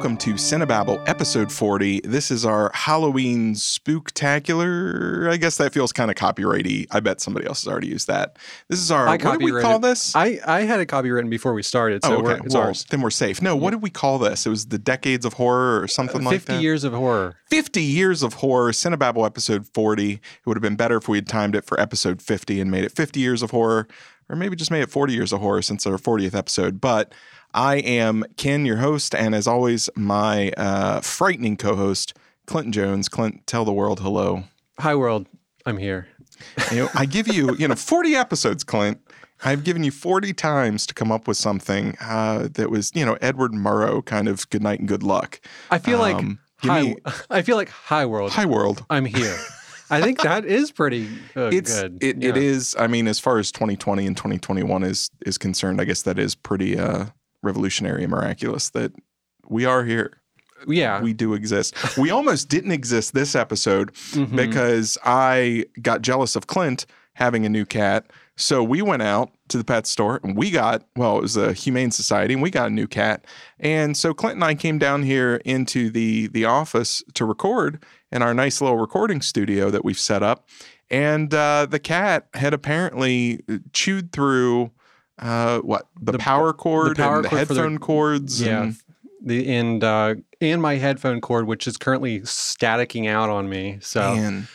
Welcome to Cinebabble episode 40. This is our Halloween spooktacular. I guess that feels kind of copyrighty. I bet somebody else has already used that. This is our I what did we call this? I, I had it copy written before we started, so oh, okay. it's Well, ours. then we're safe. No, what did we call this? It was the Decades of Horror or something like that. 50 years of horror. 50 years of horror, Cinebabble episode 40. It would have been better if we had timed it for episode 50 and made it 50 years of horror, or maybe just made it 40 years of horror since our 40th episode. But I am Ken, your host, and as always, my uh, frightening co host, Clinton Jones. Clint, tell the world hello. Hi, world. I'm here. You know, I give you, you know, 40 episodes, Clint. I've given you 40 times to come up with something uh, that was, you know, Edward Murrow kind of good night and good luck. I feel like Um, give hi, me- I feel like hi, world. Hi, world. I'm here. I think that is pretty uh, it's good. It, Yeah. it is. I mean, as far as 2020 and 2021 is is concerned, I guess that is pretty uh, revolutionary and miraculous that we are here. Yeah. We do exist. We almost didn't exist this episode Mhm. because I got jealous of Clint having a new cat. So we went out to the pet store and we got, well, it was a humane society and we got a new cat. And so Clint and I came down here into the the office to record in our nice little recording studio that we've set up. And uh, the cat had apparently chewed through uh, what the, The- power cord power and the cord the- headphone cords. yeah. and- The and uh, and my headphone cord, which is currently staticking out on me. So Man.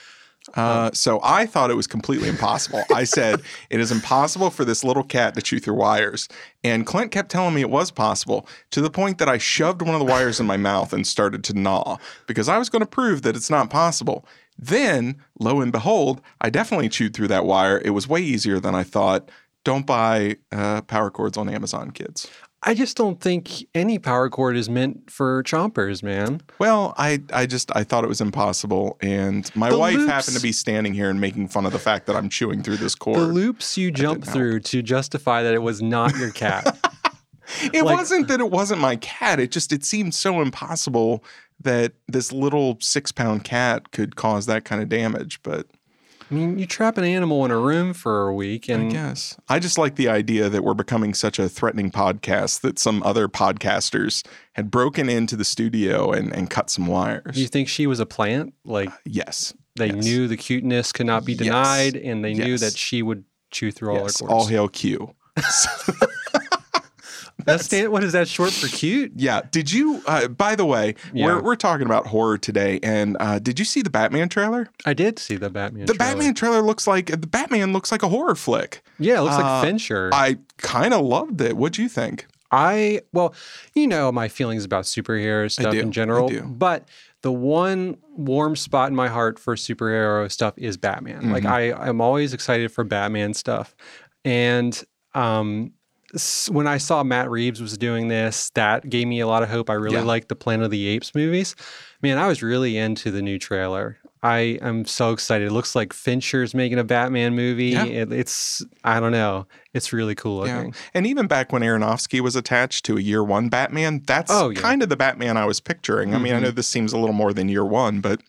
Uh, so I thought it was completely impossible. I said it is impossible for this little cat to chew through wires, and Clint kept telling me it was possible to the point that I shoved one of the wires in my mouth and started to gnaw because I was going to prove that it's not possible. Then, lo and behold, I definitely chewed through that wire. It was way easier than I thought. Don't buy uh, power cords on Amazon, kids. I just don't think any power cord is meant for chompers, man. Well, I, I just I thought it was impossible, and my The wife loops- happened to be standing here and making fun of the fact that I'm chewing through this cord. The loops you didn't help. through to justify that it was not your cat. It Like- wasn't that it wasn't my cat. It just it seemed so impossible that this little six pound cat could cause that kind of damage. But I mean, you trap an animal in a room for a week, and I guess I just like the idea that we're becoming such a threatening podcast that some other podcasters had broken into the studio and, and cut some wires. you think she was a plant? Like uh, yes. they yes. knew the cuteness could not be Yes. denied, and they knew that she would chew through all Yes. her All hail Q. That's what is that short for cute? Yeah. Did you? Uh, by the way, Yeah. we're we're talking about horror today, and uh, did you see the Batman trailer? I did see the Batman. The trailer. Batman trailer looks like the Batman looks like a horror flick. Yeah, it looks uh, like Fincher. I kind of loved it. What'd you think? I well, you know my feelings about superhero stuff in general, do. but the one warm spot in my heart for superhero stuff is Batman. Like Mhm. I, I'm always excited for Batman stuff, and um, when I saw Matt Reeves was doing this, that gave me a lot of hope. I really Yeah. liked the Planet of the Apes movies. Man, I was really into the new trailer. I am so excited. It looks like Fincher's making a Batman movie. Yeah. It, it's I don't know. It's really cool looking. And even back when Aronofsky was attached to a year one Batman, that's Oh, yeah. kind of the Batman I was picturing. I mean, I Mhm. know this seems a little more than year one, but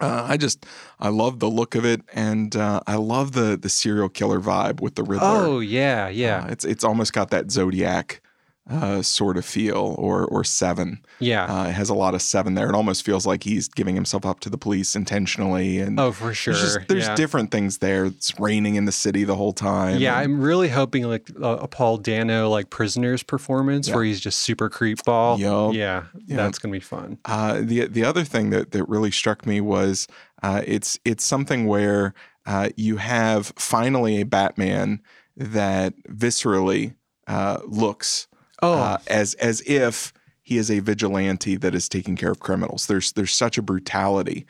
uh, I just I love the look of it, and uh, I love the the serial killer vibe with the Riddler. Oh yeah, yeah. Uh, it's it's almost got that Zodiac uh, sort of feel, or or Seven. Yeah. Uh, it has a lot of Seven there. It almost feels like he's giving himself up to the police intentionally, and oh, for sure. there's, just, there's yeah. different things there. It's raining in the city the whole time. yeah, and- I'm really hoping like a, a Paul Dano like prisoners performance Yeah. where he's just super creep ball. Yup. Yeah, Yup. that's gonna be fun. Uh, the the other thing that that really struck me was uh, it's it's something where uh, you have finally a Batman that viscerally uh, looks Oh, uh, as as if he is a vigilante that is taking care of criminals. There's there's such a brutality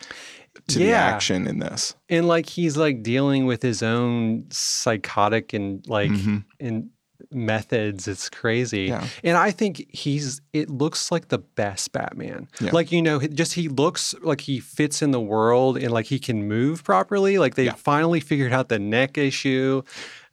to the action in this. and like he's like dealing with his own psychotic and like Mhm. in methods. It's crazy. Yeah. And I think he's it looks like the best Batman. Yeah. Like you know, just he looks like he fits in the world and like he can move properly. Like they Yeah. finally figured out the neck issue.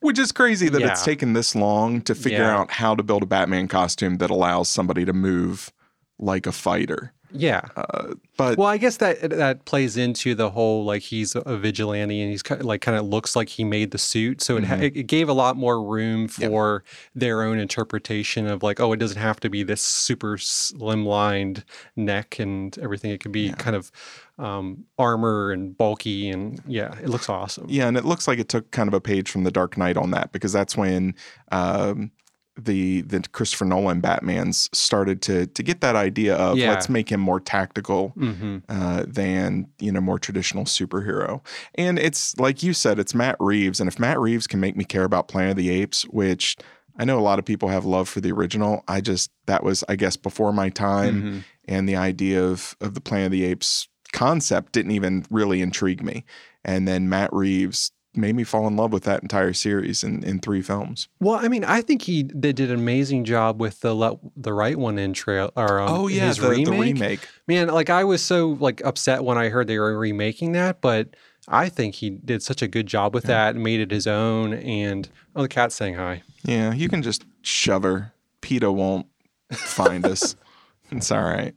Which is crazy that it's taken this long to figure Yeah. out how to build a Batman costume that allows somebody to move like a fighter. Yeah. Uh, but Well, I guess that that plays into the whole like he's a vigilante and he's kind of, like kind of looks like he made the suit, so it, Mm-hmm. it gave a lot more room for their own interpretation of like, oh, it doesn't have to be this super slimlined neck and everything. It could be kind of um, armor and bulky, and yeah, it looks awesome. Yeah, and it looks like it took kind of a page from The Dark Knight on that because that's when um, the the Christopher Nolan Batman's started to to get that idea of Yeah. let's make him more tactical hmm uh, than you know more traditional superhero. And it's like you said, it's Matt Reeves, and if Matt Reeves can make me care about Planet of the Apes, which I know a lot of people have love for the original, I just that was I guess before my time, Mm-hmm. and the idea of of the Planet of the Apes concept didn't even really intrigue me. And then Matt Reeves made me fall in love with that entire series in, in three films. Well, I mean, I think he they did an amazing job with the let the right one in trail or um, his Oh, the remake. the remake. Man, like I was so like upset when I heard they were remaking that, but I think he did such a good job with that and made it his own. And oh, the cat's saying hi. Yeah, you can just shove her. PETA won't find us. It's all right.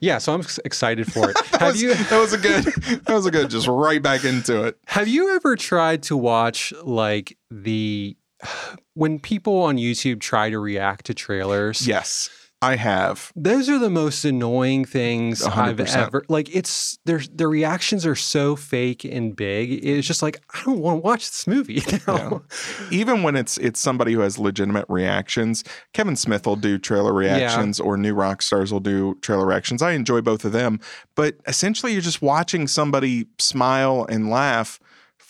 Yeah, so I'm excited for it. That have was, you that was a good. That was a good. Just right back into it. have you ever tried to watch like the when people on YouTube try to react to trailers? Yes, I have. Those are the most annoying things hundred I've ever like it's their their reactions are so fake and big. It's just like I don't want to watch this movie now. Even when it's it's somebody who has legitimate reactions, Kevin Smith will do trailer reactions, or New Rockstars will do trailer reactions. I enjoy both of them, but essentially, you're just watching somebody smile and laugh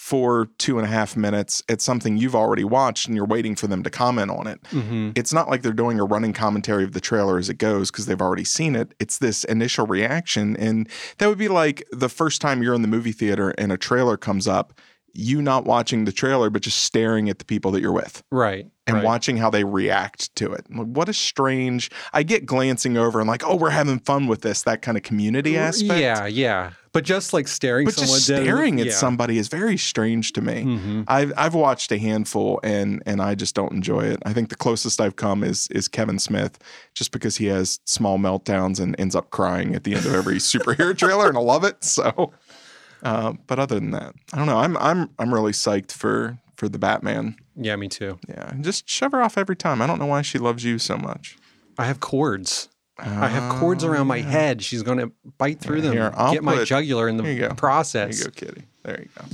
for two and a half minutes it's something you've already watched, and you're waiting for them to comment on it. Mhm. It's not like they're doing a running commentary of the trailer as it goes because they've already seen it. It's this initial reaction. And that would be like the first time you're in the movie theater and a trailer comes up, you not watching the trailer, but just staring at the people that you're with Right. and right. watching how they react to it. Like, What a strange, I get glancing over and like, oh, we're having fun with this, that kind of community aspect. Yeah, yeah. But just like staring But someone just staring at yeah. somebody is very strange to me. Mhm. I've I've watched a handful and and I just don't enjoy it. I think the closest I've come is is Kevin Smith, just because he has small meltdowns and ends up crying at the end of every superhero trailer, and I love it. So, uh, but other than that, I don't know. I'm I'm I'm really psyched for for the Batman. Yeah, me too. Yeah, just shove her off every time. I don't know why she loves you so much. I have cords. I have cords around my head. She's going to bite through them, Here, I'll get my jugular in the you go. There process. you go, kitty. There you go.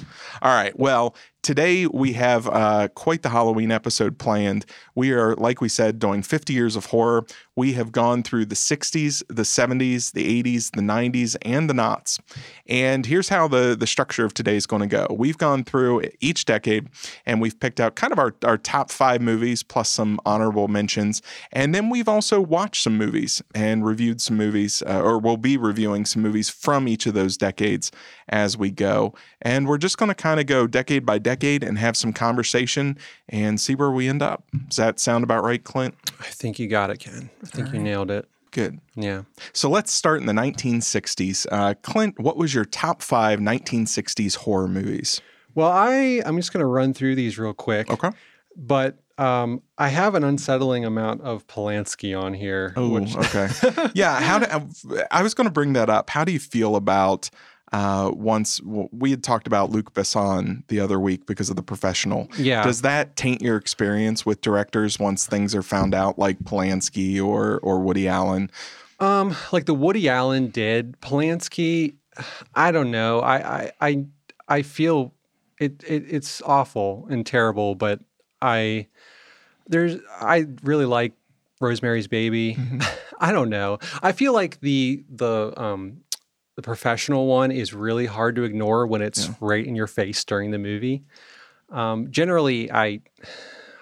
All right. Well, today we have uh, quite the Halloween episode planned. We are, like we said, doing 50 years of horror. We have gone through the 60s, the 70s, the 80s, the 90s, and the noughts. And here's how the, the structure of today is going to go. We've gone through each decade and we've picked out kind of our, our top five movies plus some honorable mentions. And then we've also watched some movies and reviewed some movies, uh, or we'll be reviewing some movies from each of those decades as we go. And we're just going to kind of go decade by decade and have some conversation and see where we end up. Does that sound about right, Clint? I think you got it, Ken. I think you nailed it. Good. Yeah. So let's start in the 1960s. Uh, Clint, what was your top five 1960s horror movies? Well, I I'm just going to run through these real quick. Okay. But um, I have an unsettling amount of Polanski on here. Oh, which- okay. yeah. How do, I was going to bring that up. How do you feel about uh, once w- we had talked about Luc Besson the other week because of the professional? Yeah. Does that taint your experience with directors once things are found out, like Polanski or or Woody Allen? Um, like the Woody Allen did Polanski. I don't know. I I I, I feel it, it it's awful and terrible, but I there's I really like Rosemary's Baby. I don't know. I feel like the the um the professional one is really hard to ignore when it's right in your face during the movie. Um, generally, I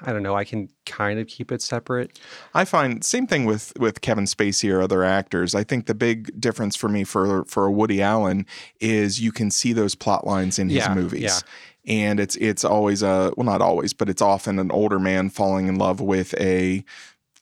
I don't know. I can kind of keep it separate. I find same thing with with Kevin Spacey or other actors. I think the big difference for me for for a Woody Allen is you can see those plot lines in his movies. yeah. And it's it's always a well not always, but it's often an older man falling in love with a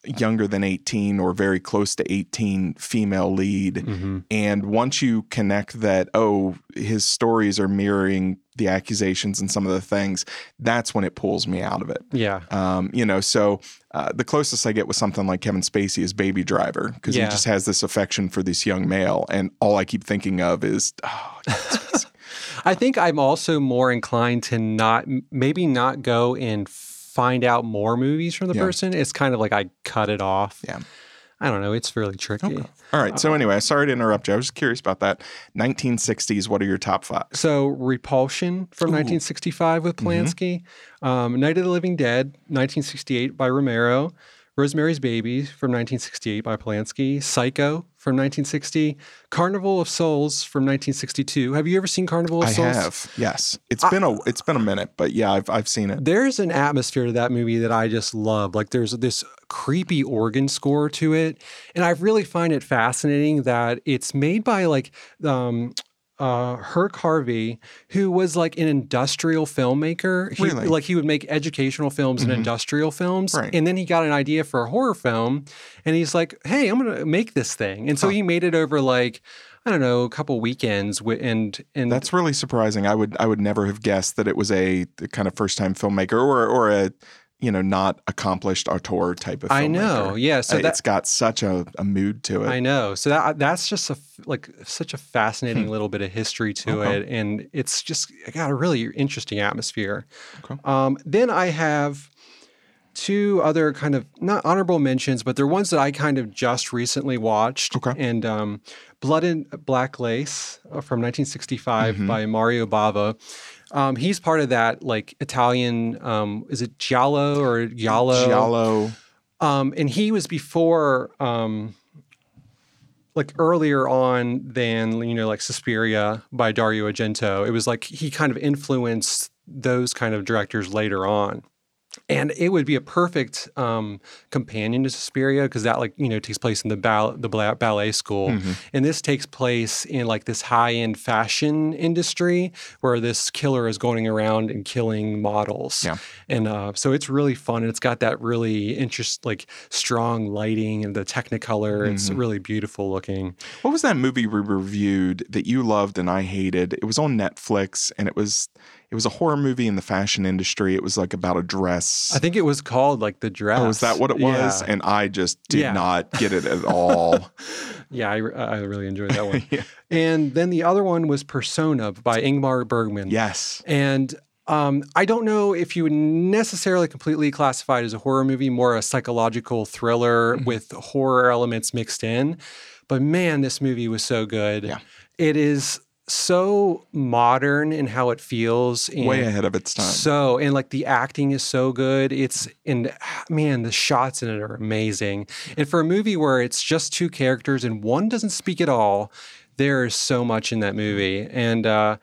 younger than 18 or very close to 18 female lead. Mm-hmm. And once you connect that, oh, his stories are mirroring the accusations and some of the things, that's when it pulls me out of it. Yeah. Um, you know, so uh, the closest I get with something like Kevin Spacey is Baby Driver because Yeah. he just has this affection for this young male, and all I keep thinking of is, oh, I think I'm also more inclined to not, maybe not go and find out more movies from the Yeah. person. It's kind of like I cut it off. Yeah. I don't know. It's really tricky. all right. So anyway, sorry to interrupt you. I was just curious about that. 1960s. What are your top five? So Repulsion from 1965 with Polanski, um, Night of the Living Dead 1968 by Romero, Rosemary's Baby from 1968 by Polanski, Psycho from 1960, Carnival of Souls from 1962. Have you ever seen Carnival of I Souls? I have. Yes. It's been a it's been a minute, but yeah, I've I've seen it. There's an atmosphere to that movie that I just love. Like there's this creepy organ score to it, and I really find it fascinating that it's made by like um, uh, Herk Harvey, who was like an industrial filmmaker. He, Really? Like he would make educational films and industrial films, Right. and then he got an idea for a horror film, and he's like, "Hey, I'm gonna make this thing," and so he made it over like. I don't know, a couple weekends, and and That's really surprising. I would I would never have guessed that it was a kind of first time filmmaker or or a you know not accomplished auteur type of. filmmaker. I know, yeah. So Uh, that, it's got such a, a mood to it. I know. So that that's just a, like such a fascinating little bit of history to Hmm. Okay. it, and it's just got a really interesting atmosphere. Okay. Um, then I have two other kind of not honorable mentions, but they're ones that I kind of just recently watched. Okay. And um, Blood and Black Lace uh, from 1965 Mm-hmm. by Mario Bava. Um, he's part of that like Italian. Um, is it Giallo or Giallo? Giallo. Um, and he was before, um, like earlier on than you know, like Suspiria by Dario Argento. It was like he kind of influenced those kind of directors later on. And it would be a perfect um, companion to Suspiria because that, like, you know, takes place in the ball- the bla- ballet school, Mm-hmm. and this takes place in like this high end fashion industry where this killer is going around and killing models. Yeah. And uh, so it's really fun, and it's got that really interest, like strong lighting and the Technicolor. It's Mm-hmm. really beautiful looking. What was that movie we reviewed that you loved and I hated? It was on Netflix and it was it was a horror movie in the fashion industry. It was like about a dress. I think it was called like the dress. Oh, is that what it was? Yeah. And I just did Yeah. not get it at all. Yeah, I, I really enjoyed that one. And then the other one was Persona by Ingmar Bergman. yes. And um, I don't know if you would necessarily completely classify it as a horror movie, more a psychological thriller Mm-hmm. with horror elements mixed in. But man, this movie was so good. Yeah. It is so modern in how it feels. And Way ahead of its time. So, and like the acting is so good. It's, and man, the shots in it are amazing. And for a movie where it's just two characters and one doesn't speak at all, there is so much in that movie. And, uh,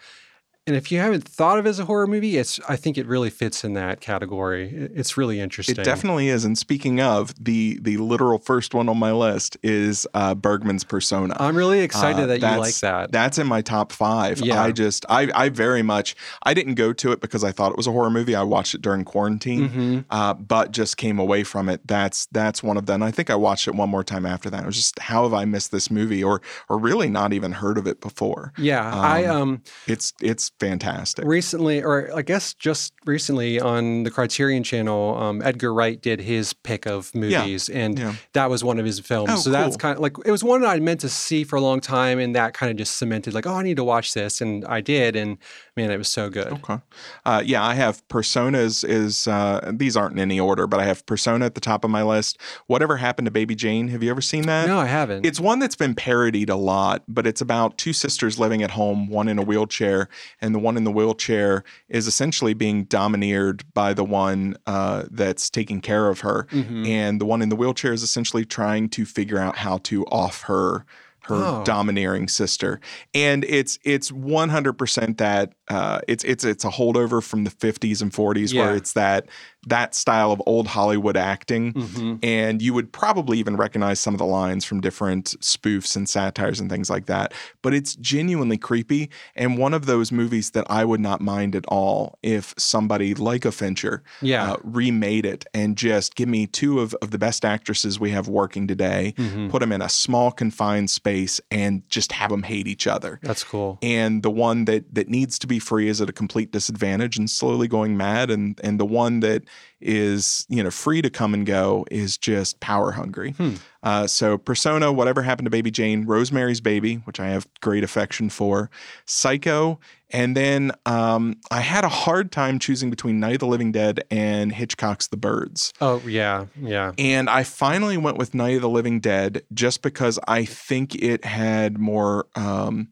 and if you haven't thought of it as a horror movie, it's I think it really fits in that category. It's really interesting. It definitely is. And speaking of, the the literal first one on my list is uh, Bergman's Persona. I'm really excited Uh, that you like that. That's in my top five. Yeah. I just, I, I very much, I didn't go to it because I thought it was a horror movie. I watched it during quarantine, Mm-hmm. uh, but just came away from it. That's that's one of them. I think I watched it one more time after that. It was just, how have I missed this movie, or or really not even heard of it before? yeah, I um It's it's fantastic. recently, or I guess just recently on the Criterion Channel, um, Edgar Wright did his pick of movies, and yeah. that was one of his films. Oh, so that's kind of like it was one that I meant to see for a long time, and that kind of just cemented like, oh, I need to watch this, and I did, and man, it was so good. Okay. Uh, yeah, I have Personas is uh, these aren't in any order, but I have Persona at the top of my list. Whatever happened to Baby Jane? Have you ever seen that? No, I haven't. It's one that's been parodied a lot, but it's about two sisters living at home, one in a wheelchair, and the one in the wheelchair is essentially being domineered by the one uh, that's taking care of her. Mm-hmm. And the one in the wheelchair is essentially trying to figure out how to off her her Oh. domineering sister. And it's it's 100% that uh, it's it's it's a holdover from the 50s and 40s where it's that that style of old Hollywood acting. Mm-hmm. And you would probably even recognize some of the lines from different spoofs and satires and things like that. But it's genuinely creepy. And one of those movies that I would not mind at all if somebody like a Fincher Yeah. uh, remade it and just give me two of, of the best actresses we have working today, Mhm. put them in a small confined space, and just have them hate each other. That's cool. And the one that that needs to be free is at a complete disadvantage and slowly going mad, and and the one that is you know free to come and go is just power hungry. Hmm. Uh, so Persona, whatever happened to Baby Jane, Rosemary's Baby, which I have great affection for, Psycho, and then um, I had a hard time choosing between Night of the Living Dead and Hitchcock's The Birds. Oh yeah, yeah. And I finally went with Night of the Living Dead just because I think it had more. Um,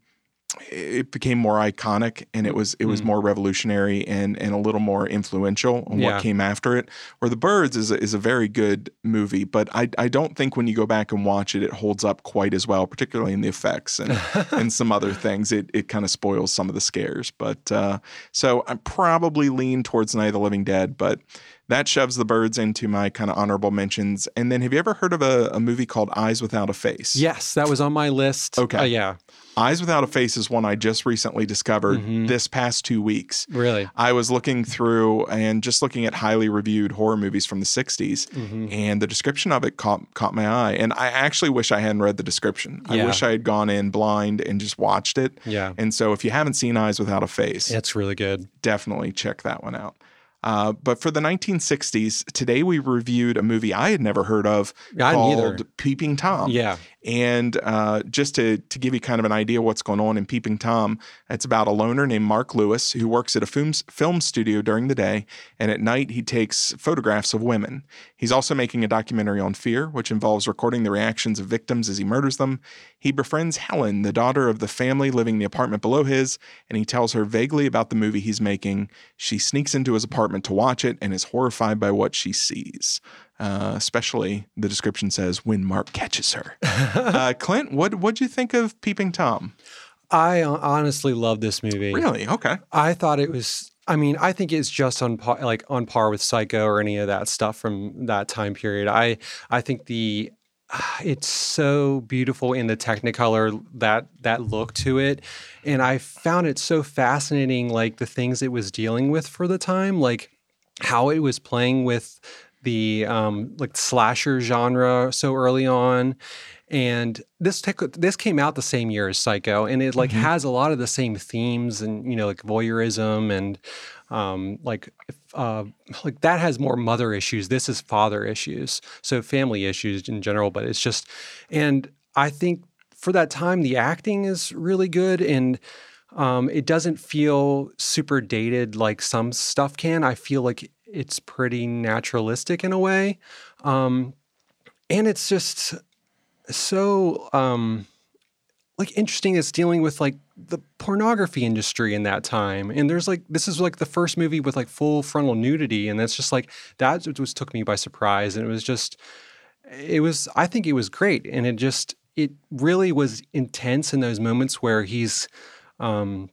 it became more iconic and it was it was Mm. more revolutionary and and a little more influential on Yeah. what came after it. Where The Birds is a, is a very good movie, but I I don't think when you go back and watch it, it holds up quite as well, particularly in the effects and and some other things. It it kind of spoils some of the scares. But uh, so I probably lean towards Night of the Living Dead, but that shoves the birds into my kind of honorable mentions. And then have you ever heard of a, a movie called Eyes Without a Face? Yes, that was on my list. Okay. Uh, yeah. Eyes Without a Face is one I just recently discovered Mhm. this past two weeks. Really. I was looking through and just looking at highly reviewed horror movies from the 60s, hmm and the description of it caught, caught my eye. And I actually wish I hadn't read the description. Yeah. I wish I had gone in blind and just watched it. Yeah. And so if you haven't seen Eyes Without a Face, It's really good. definitely check that one out. Uh, but for the 1960s, today we reviewed a movie I had never heard of I called Peeping Tom. Yeah. And uh, just to, to give you kind of an idea what's going on in Peeping Tom, it's about a loner named Mark Lewis who works at a film, film studio during the day, and at night he takes photographs of women. He's also making a documentary on fear, which involves recording the reactions of victims as he murders them. He befriends Helen, the daughter of the family living in the apartment below his, and he tells her vaguely about the movie he's making. She sneaks into his apartment to watch it and is horrified by what she sees. Uh, especially, the description says, when Mark catches her. uh, Clint, what what'd you think of Peeping Tom? I uh, honestly love this movie. Really? Okay. I thought it was. I mean, I think it's just on par, like on par with Psycho or any of that stuff from that time period. I I think the it's so beautiful in the Technicolor that that look to it, and I found it so fascinating. Like the things it was dealing with for the time, like how it was playing with the um, like slasher genre so early on. And this tech, this came out the same year as Psycho, and it like Mhm. has a lot of the same themes, and you know, like voyeurism and um, like uh, like that has more mother issues. This is father issues, so family issues in general. But it's just, and I think for that time, the acting is really good, and um, it doesn't feel super dated like some stuff can. I feel like it's pretty naturalistic in a way, um, and it's just so um, like interesting. It's dealing with like the pornography industry in that time, and there's like this is like the first movie with like full frontal nudity, and that's just like that just took me by surprise, and it was just it was I think it was great, and it just it really was intense in those moments where he's um,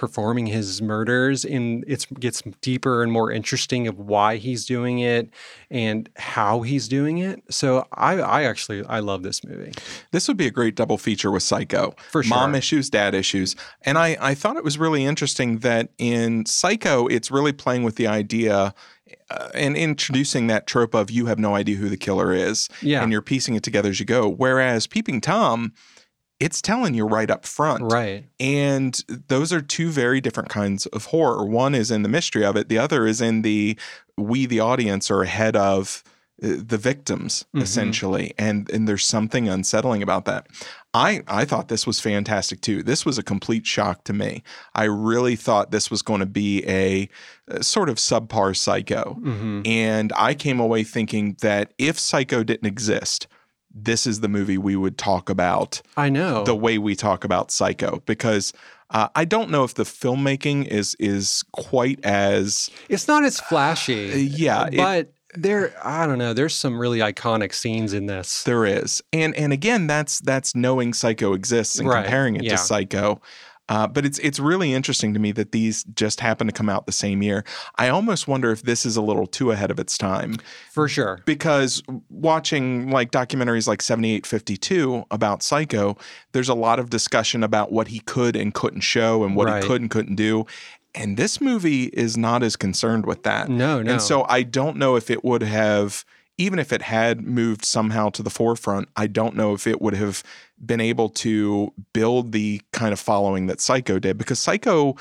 performing his murders and it gets deeper and more interesting of why he's doing it and how he's doing it so i i actually i love this movie This would be a great double feature with Psycho. For sure. Mom issues, dad issues. And I, I thought it was really interesting that in Psycho, it's really playing with the idea uh, and introducing that trope of you have no idea who the killer is. yeah And you're piecing it together as you go. Whereas Peeping Tom, it's telling you right up front. right. And those are two very different kinds of horror. One is in the mystery of it, the other is in the we, the audience, are ahead of uh, the victims Mhm. essentially. And and there's something unsettling about that. I i thought this was fantastic too. This was a complete shock to me. I really thought this was going to be a, uh sort of subpar psycho. Hmm and i came away thinking that if psycho didn't exist this is the movie we would talk about i know the way we talk about Psycho because uh, I don't know if the filmmaking is is quite as it's not as uh, flashy yeah it- but there i don't know there's some really iconic scenes in this there is and and again that's that's knowing Psycho exists and Right, comparing it yeah. to Psycho. Uh, but it's it's really interesting to me that these just happen to come out the same year. I almost wonder if this is a little too ahead of its time For sure. because watching like documentaries like 7852 about Psycho, there's a lot of discussion about what he could and couldn't show and what Right. he could and couldn't do. And this movie is not as concerned with that. No, no. And so I don't know if it would have, even if it had moved somehow to the forefront, I don't know if it would have been able to build the kind of following that Psycho did. Because Psycho,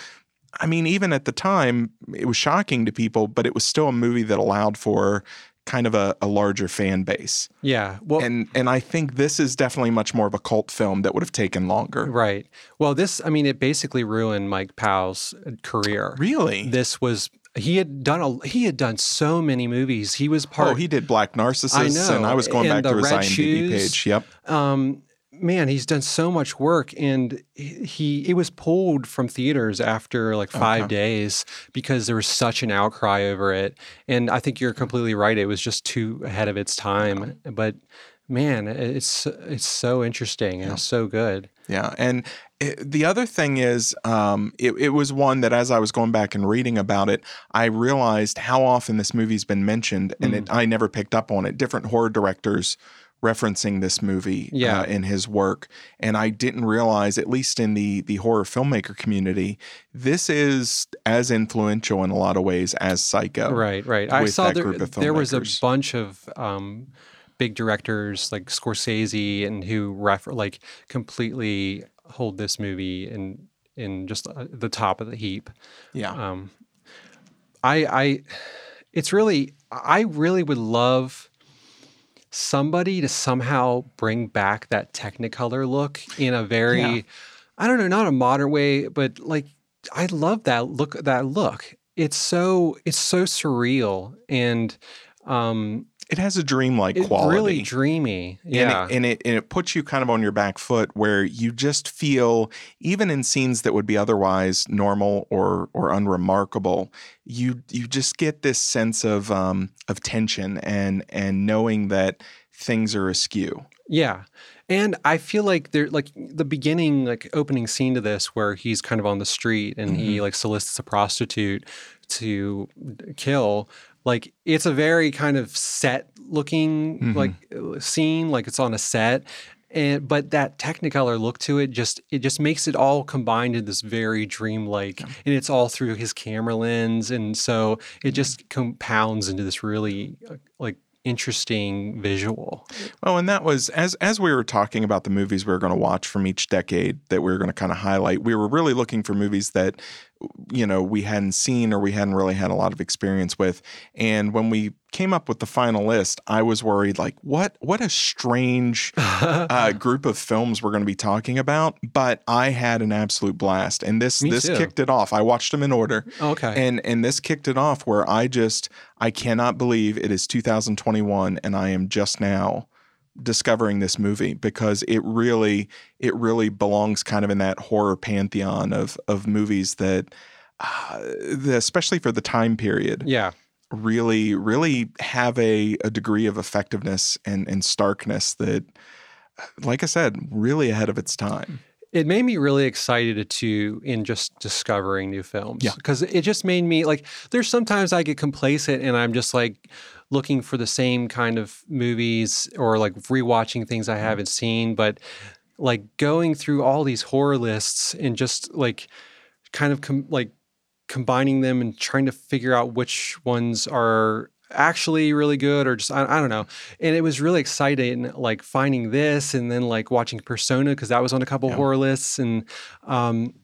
I mean, even at the time, it was shocking to people, but it was still a movie that allowed for kind of a, a larger fan base. Yeah. Well, And and I think this is definitely much more of a cult film that would have taken longer. right. Well, this, I mean, it basically ruined Mike Powell's uh, career. Really? This was he had done a he had done so many movies. He was part. oh, he did Black Narcissus, I know. and I was going back to his Red IMDb Shoes. page. Yep. um man he's done so much work and he it was pulled from theaters after like five Okay. days because there was such an outcry over it and i think you're completely right it was just too ahead of its time but man it's it's so interesting and it's so good Yeah, and it, the other thing is, um, it, it was one that as I was going back and reading about it, I realized how often this movie's been mentioned, and it, I never picked up on it. Different horror directors referencing this movie Yeah. uh, in his work, and I didn't realize, at least in the the horror filmmaker community, this is as influential in a lot of ways as Psycho. Right, right. I saw that there, there was a bunch of um, big directors like Scorsese and who refer like completely hold this movie in in just uh, the top of the heap. Yeah. Um, I I it's really I really would love somebody to somehow bring back that Technicolor look in a very Yeah. I don't know, not a modern way, but like I love that look that look. It's so it's so surreal and um it has a dreamlike it quality. It's really dreamy. Yeah. And it, and it and it puts you kind of on your back foot where you just feel even in scenes that would be otherwise normal or or unremarkable, you you just get this sense of um of tension and and knowing that things are askew. Yeah. And I feel like there like the beginning like opening scene to this where he's kind of on the street and he like solicits a prostitute to kill like it's a very kind of set looking like uh, scene like it's on a set and but that technicolor look to it just it just makes it all combined in this very dreamlike and it's all through his camera lens and so it just compounds into this really uh, like interesting visual Well, and that was as as we were talking about the movies we were going to watch from each decade that we were going to kind of highlight. We were really looking for movies that you know we hadn't seen or we hadn't really had a lot of experience with. And when we came up with the final list, I was worried like what what a strange uh, group of films we're going to be talking about. But I had an absolute blast, and this Me this too. kicked it off. I watched them in order. okay And and this kicked it off where I just I cannot believe it is 2021 and I am just now discovering this movie because it really it really belongs kind of in that horror pantheon of of movies that uh, the, especially for the time period yeah really really have a, a degree of effectiveness and and starkness that like I said really ahead of its time. it made me really excited to in just discovering new films. Yeah. Because it just made me like there's sometimes I get complacent and I'm just like looking for the same kind of movies or like rewatching things I mm-hmm. haven't seen. But like going through all these horror lists and just like kind of com- like combining them and trying to figure out which ones are actually really good or just I, I don't know and it was really exciting like finding this and then like watching persona because that was on a couple Yeah. horror lists and um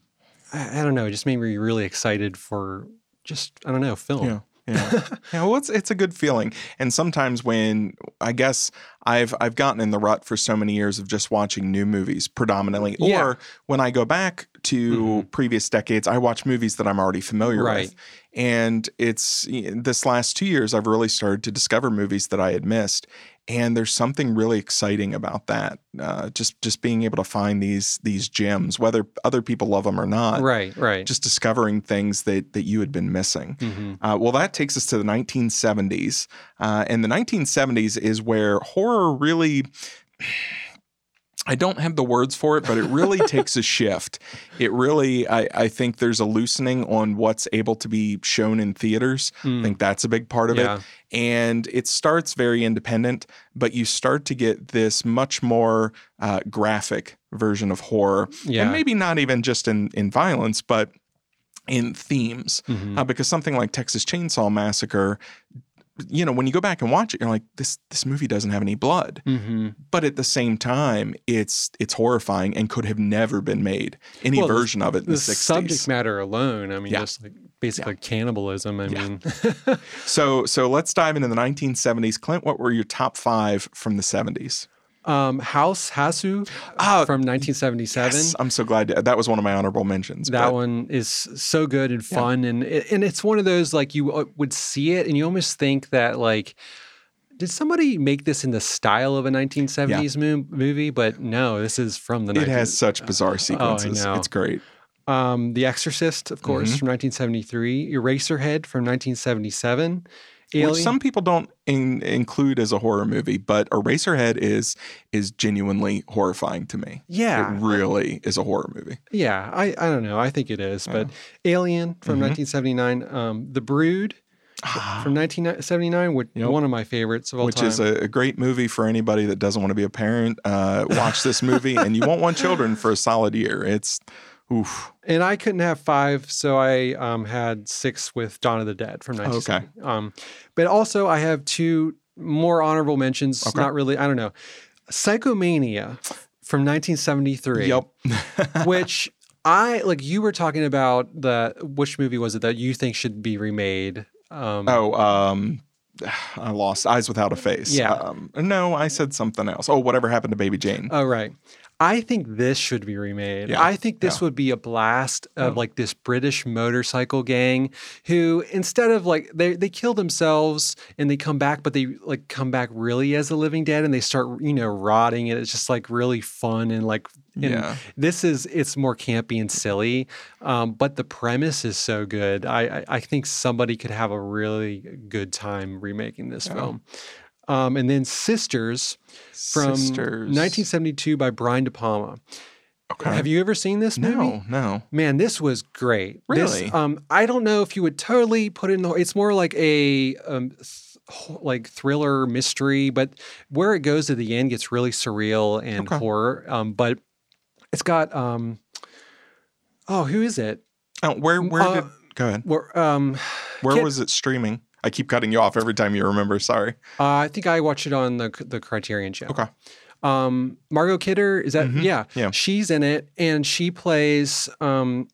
I, I don't know it just made me really excited for just i don't know film Yeah. Yeah. yeah. Well, it's it's a good feeling. And sometimes when I guess I've I've gotten in the rut for so many years of just watching new movies predominantly, Yeah. or when I go back to previous decades, I watch movies that I'm already familiar Right. with. And it's this last two years I've really started to discover movies that I had missed. And there's something really exciting about that. Uh, just just being able to find these these gems, whether other people love them or not. right right Just discovering things that that you had been missing. Mhm. Uh, well, that takes us to the 1970s. Uh, and the 1970s is where horror really. I don't have the words for it, but it really takes a shift. It really, I, I think there's a loosening on what's able to be shown in theaters. I think that's a big part of Hmm. Yeah. it. And it starts very independent, but you start to get this much more uh, graphic version of horror. Yeah. And maybe not even just in, in violence, but in themes. Mhm. Uh, because something like Texas Chainsaw Massacre, you know, when you go back and watch it, you're like, this this movie doesn't have any blood Mhm. but at the same time, it's it's horrifying and could have never been made. Any Well, the- version of it in the, The 60s. subject matter alone, I mean, Yeah. just like basically cannibalism. I mean, So so let's dive into the 1970s. Clint, what were your top five from the 70s? Um, House Hausu Ah, from 1977. Yes, I'm so glad to, that was one of my honorable mentions. That but- one is so good and fun, and it, and it's one of those like you uh, would see it, and you almost think that like, did somebody make this in the style of a 1970s mo- movie? But no, this is from the. It 19- has such bizarre sequences. know. It's great. um, The Exorcist, of course, Mm-hmm. from 1973. Eraserhead from 1977. Alien. Which some people don't in, include as a horror movie, but Eraserhead is is genuinely horrifying to me. yeah, It really is a horror movie. yeah. I I don't know. I think it is, but Alien from Mm-hmm. 1979. Um, The Brood from 1979, which Yep. one of my favorites of all which time. is a, a great movie for anybody that doesn't want to be a parent. Uh, watch this movie, and you won't want children for a solid year. It's oof. And I couldn't have five, so I um, had six with Dawn of the Dead from 1970. Um, but also, I have two more honorable mentions. Okay. Not really, I don't know. Psychomania from 1973. Yep. which I like. You were talking about the which movie was it that you think should be remade? Um, oh, um, I lost Eyes Without a Face. Yeah. Um, no, I said something else. Oh, whatever happened to Baby Jane? Oh, right. I think this should be remade. Yeah, I think this yeah. would be a blast of like this British motorcycle gang who instead of like they they kill themselves and they come back, but they like come back really as the living dead and they start, you know, rotting and it's just like really fun and like and Yeah. this is it's more campy and silly. Um, but the premise is so good. I, I I think somebody could have a really good time remaking this film. Um, and then Sisters from Sisters. 1972 by Brian De Palma. Okay. Have you ever seen this movie? No, no. Man, this was great. This, Really? um, I don't know if you would totally put it in the. It's more like a um, th- like thriller mystery, but where it goes to the end gets really surreal and Okay. horror. Um, but it's got um, oh, who is it? Oh, where where Uh, did go ahead? Where um, Where was it streaming? I keep cutting you off every time you remember. Sorry. uh, I think I watched it on the the Criterion Channel. Okay. um Margot Kidder is that Mhm. yeah Yeah. she's in it and she plays um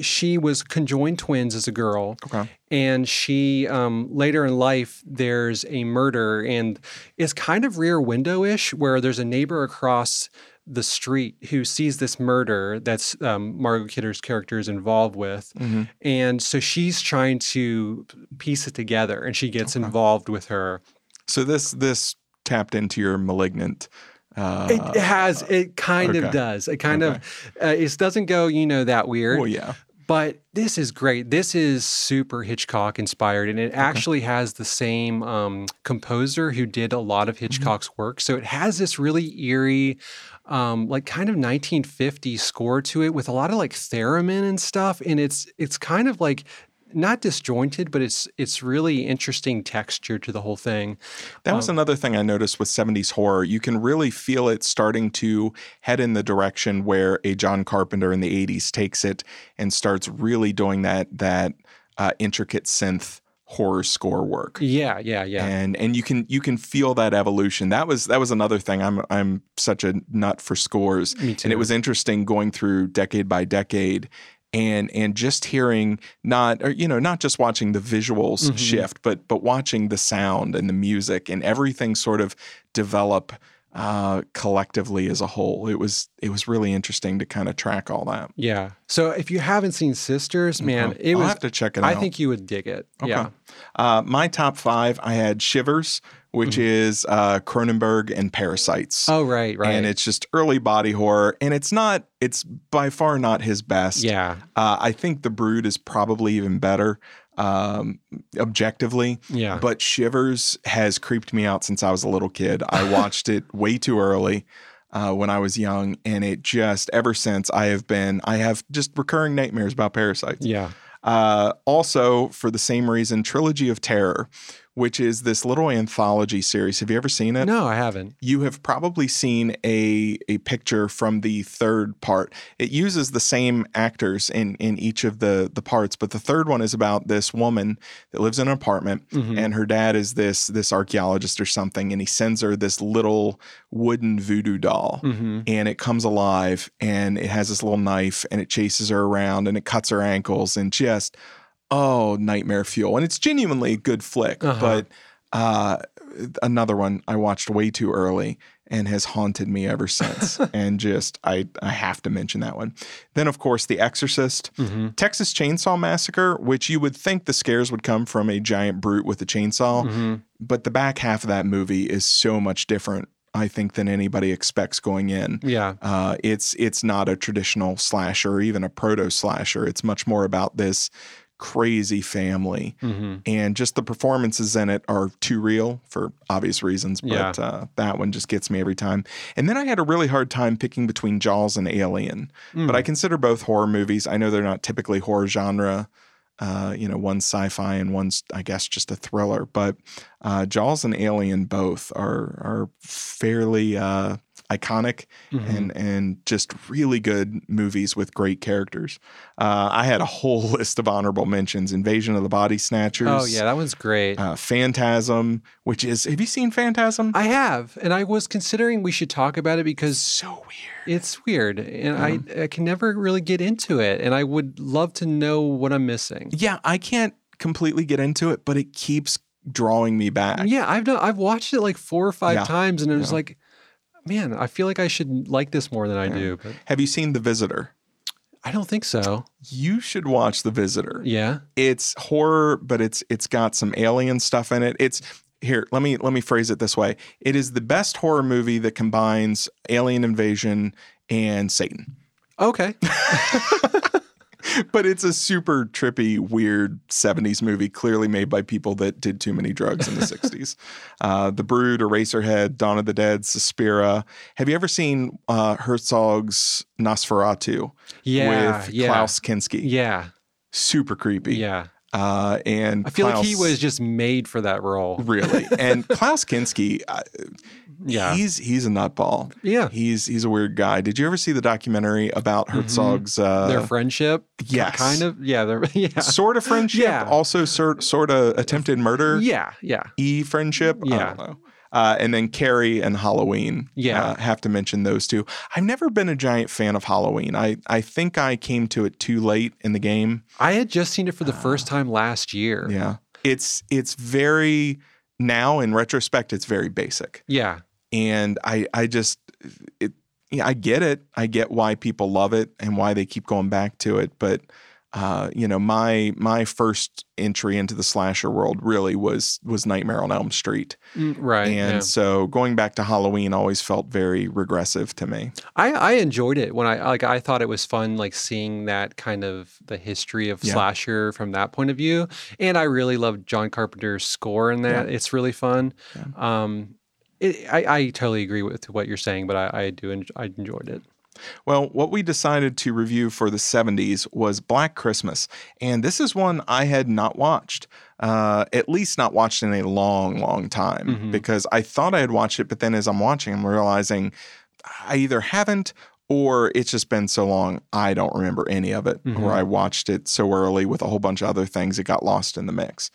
she was conjoined twins as a girl Okay. and she um later in life there's a murder and it's kind of rear window-ish where there's a neighbor across the street who sees this murder that's um, Margot Kidder's character is involved with. hmm And so she's trying to piece it together and she gets involved with her. So this this tapped into your malignant. Uh, It has. It kind okay. of does. It kind of. Uh, it doesn't go, you know, that weird. well, yeah. But this is great. This is super Hitchcock inspired, and it actually has the same um, composer who did a lot Mm-hmm. of Hitchcock's work. So it has this really eerie, um, like kind of 1950s score to it, with a lot of like theremin and stuff. And it's it's kind of like not disjointed, but it's it's really interesting texture to the whole thing. That Um, was another thing I noticed with 70s horror. You can really feel it starting to head in the direction where a John Carpenter in the 80s takes it and starts really doing that that uh, intricate synth horror score work. Yeah, yeah, yeah. And and you can you can feel that evolution. That was that was another thing. I'm I'm such a nut for scores. Me too. And it was interesting going through decade by decade and and just hearing not or you know not just watching the visuals Mhm. shift but but watching the sound and the music and everything sort of develop uh, collectively as a whole. It was it was really interesting to kind of track all that. Yeah. So if you haven't seen Sisters, man, Okay. it I'll was. have to check it I out. think you would dig it. Okay. Yeah. Uh, my top five, I had Shivers, which Mm-hmm. is uh, Cronenberg and Parasites. Oh, right, right. And it's just early body horror, and it's not. It's by far not his best. yeah, Uh, I think The Brood is probably even better, um, objectively. yeah. But Shivers has creeped me out since I was a little kid. I watched it way too early. uh, when I was young, and it just ever since I have been I have just recurring nightmares about parasites. Yeah. Uh, also, for the same reason, Trilogy of Terror, which is this little anthology series. Have you ever seen it? No, I haven't. You have probably seen a a picture from the third part. It uses the same actors in in each of the the parts, but the third one is about this woman that lives in an apartment, Mhm. and her dad is this this archaeologist or something, and he sends her this little wooden voodoo doll hmm and it comes alive and it has this little knife and it chases her around and it cuts her ankles and just oh nightmare fuel. And it's genuinely a good flick Uh-huh. but uh another one i watched way too early and has haunted me ever since. And just i i have to mention that one. Then of course the exorcist. Hmm texas chainsaw massacre which you would think the scares would come from a giant brute with a chainsaw hmm but the back half of that movie is so much different i think than anybody expects going in. Yeah. uh, it's it's not a traditional slasher or even a proto slasher. It's much more about this crazy family, hmm and just the performances in it are too real for obvious reasons. But Yeah. uh, that one just gets me every time. And then I had a really hard time picking between Jaws and Alien, Mm. but I consider both horror movies. I know they're not typically horror genre. Uh, you know, one's sci-fi and one's, I guess, just a thriller. But uh, Jaws and Alien both are are fairly uh, iconic Mhm. and and just really good movies with great characters. Uh, I had a whole list of honorable mentions: Invasion of the Body Snatchers. Oh yeah, that one's great. Uh, Phantasm, which is have you seen Phantasm? I have, and I was considering we should talk about it because so weird. it's weird, and I, I can never really get into it, and I would love to know what I'm missing. Yeah, I can't completely get into it, but it keeps drawing me back. Yeah, I've done. I've watched it like four or five Yeah, times, and it was yeah. like, man, I feel like I should like this more than I do, but Have you seen The Visitor? I don't think so. You should watch The Visitor. Yeah. It's horror, but it's it's got some alien stuff in it. It's here, let me let me phrase it this way. It is the best horror movie that combines alien invasion and Satan. Okay. But it's a super trippy, weird 70s movie, clearly made by people that did too many drugs in the 60s. Uh, the Brood, Eraserhead, Dawn of the Dead, Suspiria. Have you ever seen uh, Herzog's Nosferatu Yeah. with yeah. Klaus Kinski? Yeah. Super creepy. Yeah. Uh, and I feel like he was just made for that role. really. And Klaus Kinski, uh, Yeah. he's he's a nutball. Yeah. He's he's a weird guy. Did you ever see the documentary about Herzog's uh, Mm-hmm. Their friendship. yes. Kind of. Yeah. Yeah. sort of friendship? Yeah. Also sort sort of attempted murder? Yeah. Yeah. E friendship? I Yeah. don't know. Uh, and then Carrie and Halloween. Yeah. Uh, have to mention those two. I've never been a giant fan of Halloween. I, I think I came to it too late in the game. I had just seen it for the first time last year. Ah. Yeah. It's it's very now in retrospect, it's very basic. Yeah. and I I just it yeah, I get it. I get why people love it and why they keep going back to it, but uh, you know, my my first entry into the slasher world really was was Nightmare on Elm Street. Mm, Right. and yeah. so going back to Halloween always felt very regressive to me. I, I enjoyed it when I like I thought it was fun like seeing that kind of the history of Yeah. slasher from that point of view. And I really loved John Carpenter's score in that. It's really fun. Um it, I, I totally agree with what you're saying, but I, I do en- I enjoyed it. Well, what we decided to review for the 70s was Black Christmas. And this is one I had not watched, uh, at least not watched in a long, long time, Mhm. because I thought I had watched it. But then as I'm watching, I'm realizing I either haven't or it's just been so long, I don't remember any of it, Mhm. or I watched it so early with a whole bunch of other things, it got lost in the mix.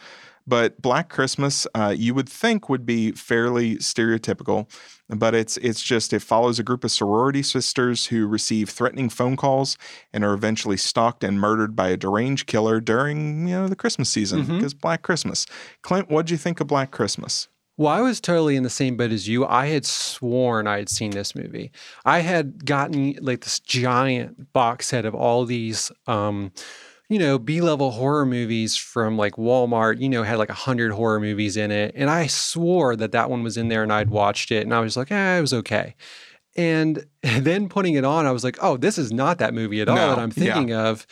But Black Christmas, uh, you would think would be fairly stereotypical, but it's it's just it follows a group of sorority sisters who receive threatening phone calls and are eventually stalked and murdered by a deranged killer during you know the Christmas season because Black Christmas. Clint, what'd you think of Black Christmas? Well, I was totally in the same boat as you. I had sworn I had seen this movie. I had gotten like this giant box set of all these, um, you know, B level horror movies from like Walmart. You know, had like a hundred horror movies in it, and I swore that that one was in there, and I'd watched it, and I was like, eh, it was okay. And then putting it on, I was like, oh, this is not that movie at all No, that I'm yeah. thinking of.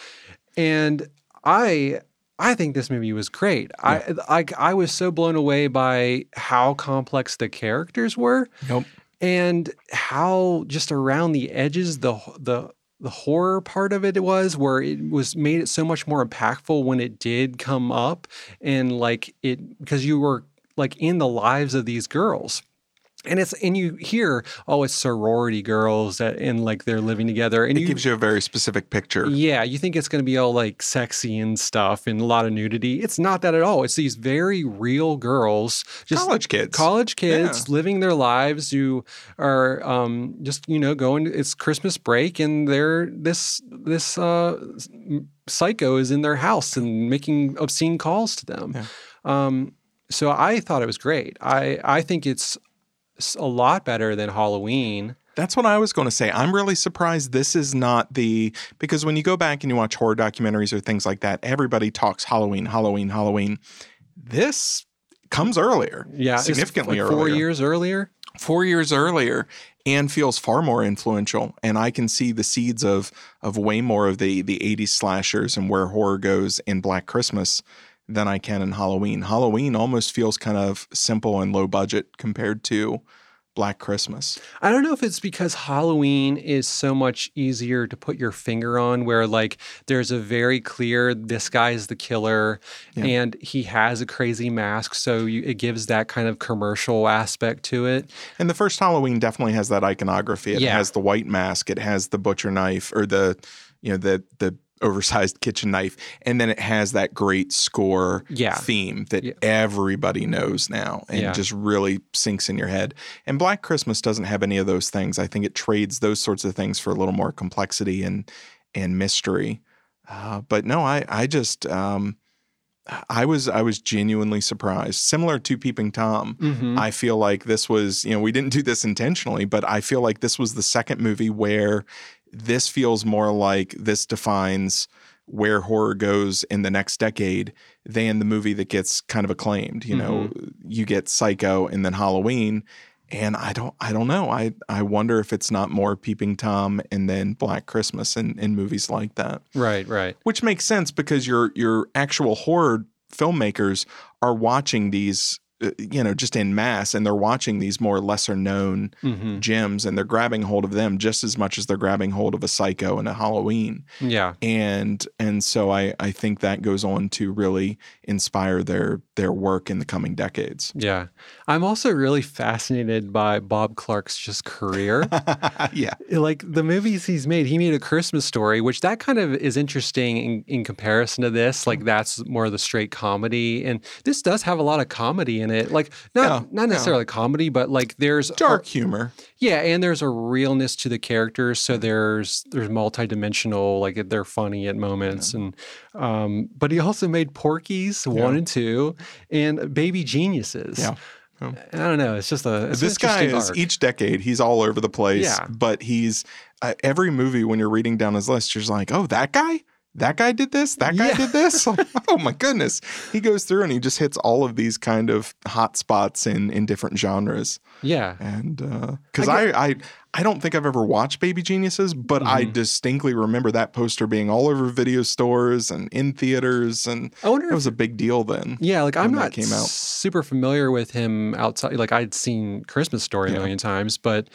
And I I think this movie was great. I, I I was so blown away by how complex the characters were. Nope. and how just around the edges the the the horror part of it was where it was made it so much more impactful when it did come up and like it because you were like in the lives of these girls and it's and you hear oh it's sorority girls that and like they're living together and It you gives you a very specific picture. yeah you think it's going to be all like sexy and stuff and a lot of nudity it's not that at all it's these very real girls just College kids. college kids living their lives who are um, just you know going it's christmas break and they're this this uh, psycho is in their house and making obscene calls to them Yeah. um, so i thought it was great i i think it's a lot better than halloween That's what I was going to say. I'm really surprised this is not the because when you go back and you watch horror documentaries or things like that, everybody talks Halloween, Halloween, Halloween. This comes earlier, yeah significantly like four earlier, years earlier four years earlier, and feels far more influential. And I can see the seeds of of way more of the the '80s slashers and where horror goes in Black Christmas than I can in Halloween. Halloween almost feels kind of simple and low budget compared to Black Christmas. I don't know if it's because Halloween is so much easier to put your finger on, where like there's a very clear this guy is the killer Yeah. and he has a crazy mask. So you, it gives that kind of commercial aspect to it. And the first Halloween definitely has that iconography. It Yeah. has the white mask, it has the butcher knife or the you know the the oversized kitchen knife, and then it has that great score Yeah. theme that Yeah. everybody knows now and Yeah. just really sinks in your head. And Black Christmas doesn't have any of those things. I think it trades those sorts of things for a little more complexity and and mystery. Uh, but no, I I just um, I was I was genuinely surprised. Similar to Peeping Tom, Mm-hmm. I feel like this was, you know, we didn't do this intentionally, but I feel like this was the second movie where this feels more like this defines where horror goes in the next decade than the movie that gets kind of acclaimed. You know, you get Psycho and then Halloween. And I don't I don't know. I I wonder if it's not more Peeping Tom and then Black Christmas and, and movies like that Right, right. which makes sense because your your actual horror filmmakers are watching these you know just in mass and they're watching these more lesser known hmm gems and they're grabbing hold of them just as much as they're grabbing hold of a psycho and a halloween Yeah. and and so i i think that goes on to really inspire their their work in the coming decades Yeah. I'm also really fascinated by Bob Clark's just career. yeah like the movies he's made he made a christmas story which that kind of is interesting in, in comparison to this Mm-hmm. like that's more of the straight comedy and this does have a lot of comedy in it like not Yeah, not yeah. necessarily comedy but like there's dark humor yeah and there's a realness to the characters so there's there's multidimensional like they're funny at moments and um but he also made Porky's one and two and baby geniuses Yeah. I don't know. It's just a it's this guy is arc. each decade he's all over the place Yeah. but he's uh, every movie when you're reading down his list you're just like oh that guy that guy did this that guy Yeah. did this oh my goodness he goes through and he just hits all of these kind of hot spots in in different genres yeah. and because I, I I don't think I've ever watched Baby Geniuses, but I Mm-hmm. distinctly remember that poster being all over video stores and in theaters, and I wonder it was a big deal then. Yeah, like I'm not came out. super familiar with him outside. Like I'd seen Christmas Story a million times, but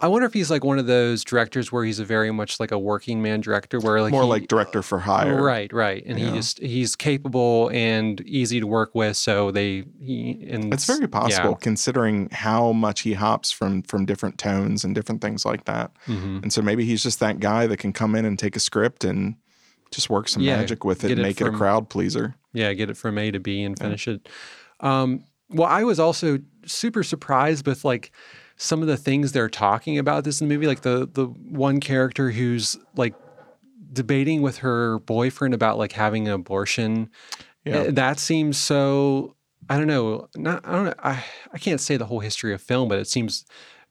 I wonder if he's like one of those directors where he's a very much like a working man director, where like More he- like director for hire. right, right, and Yeah. he just he's capable and easy to work with. So they he and It's very possible considering how much he hops from from different tones and different things like that. Yeah. Mhm. And so maybe he's just that guy that can come in and take a script and just work some Yeah, magic with it and it make it a crowd pleaser. Yeah, get it from A to B and finish it. Um, well, I was also super surprised with like some of the things they're talking about this in the movie. Like the the one character who's like debating with her boyfriend about like having an abortion. Yeah. Uh, That seems so. I don't know. Not. I don't know. I I can't say the whole history of film, but it seems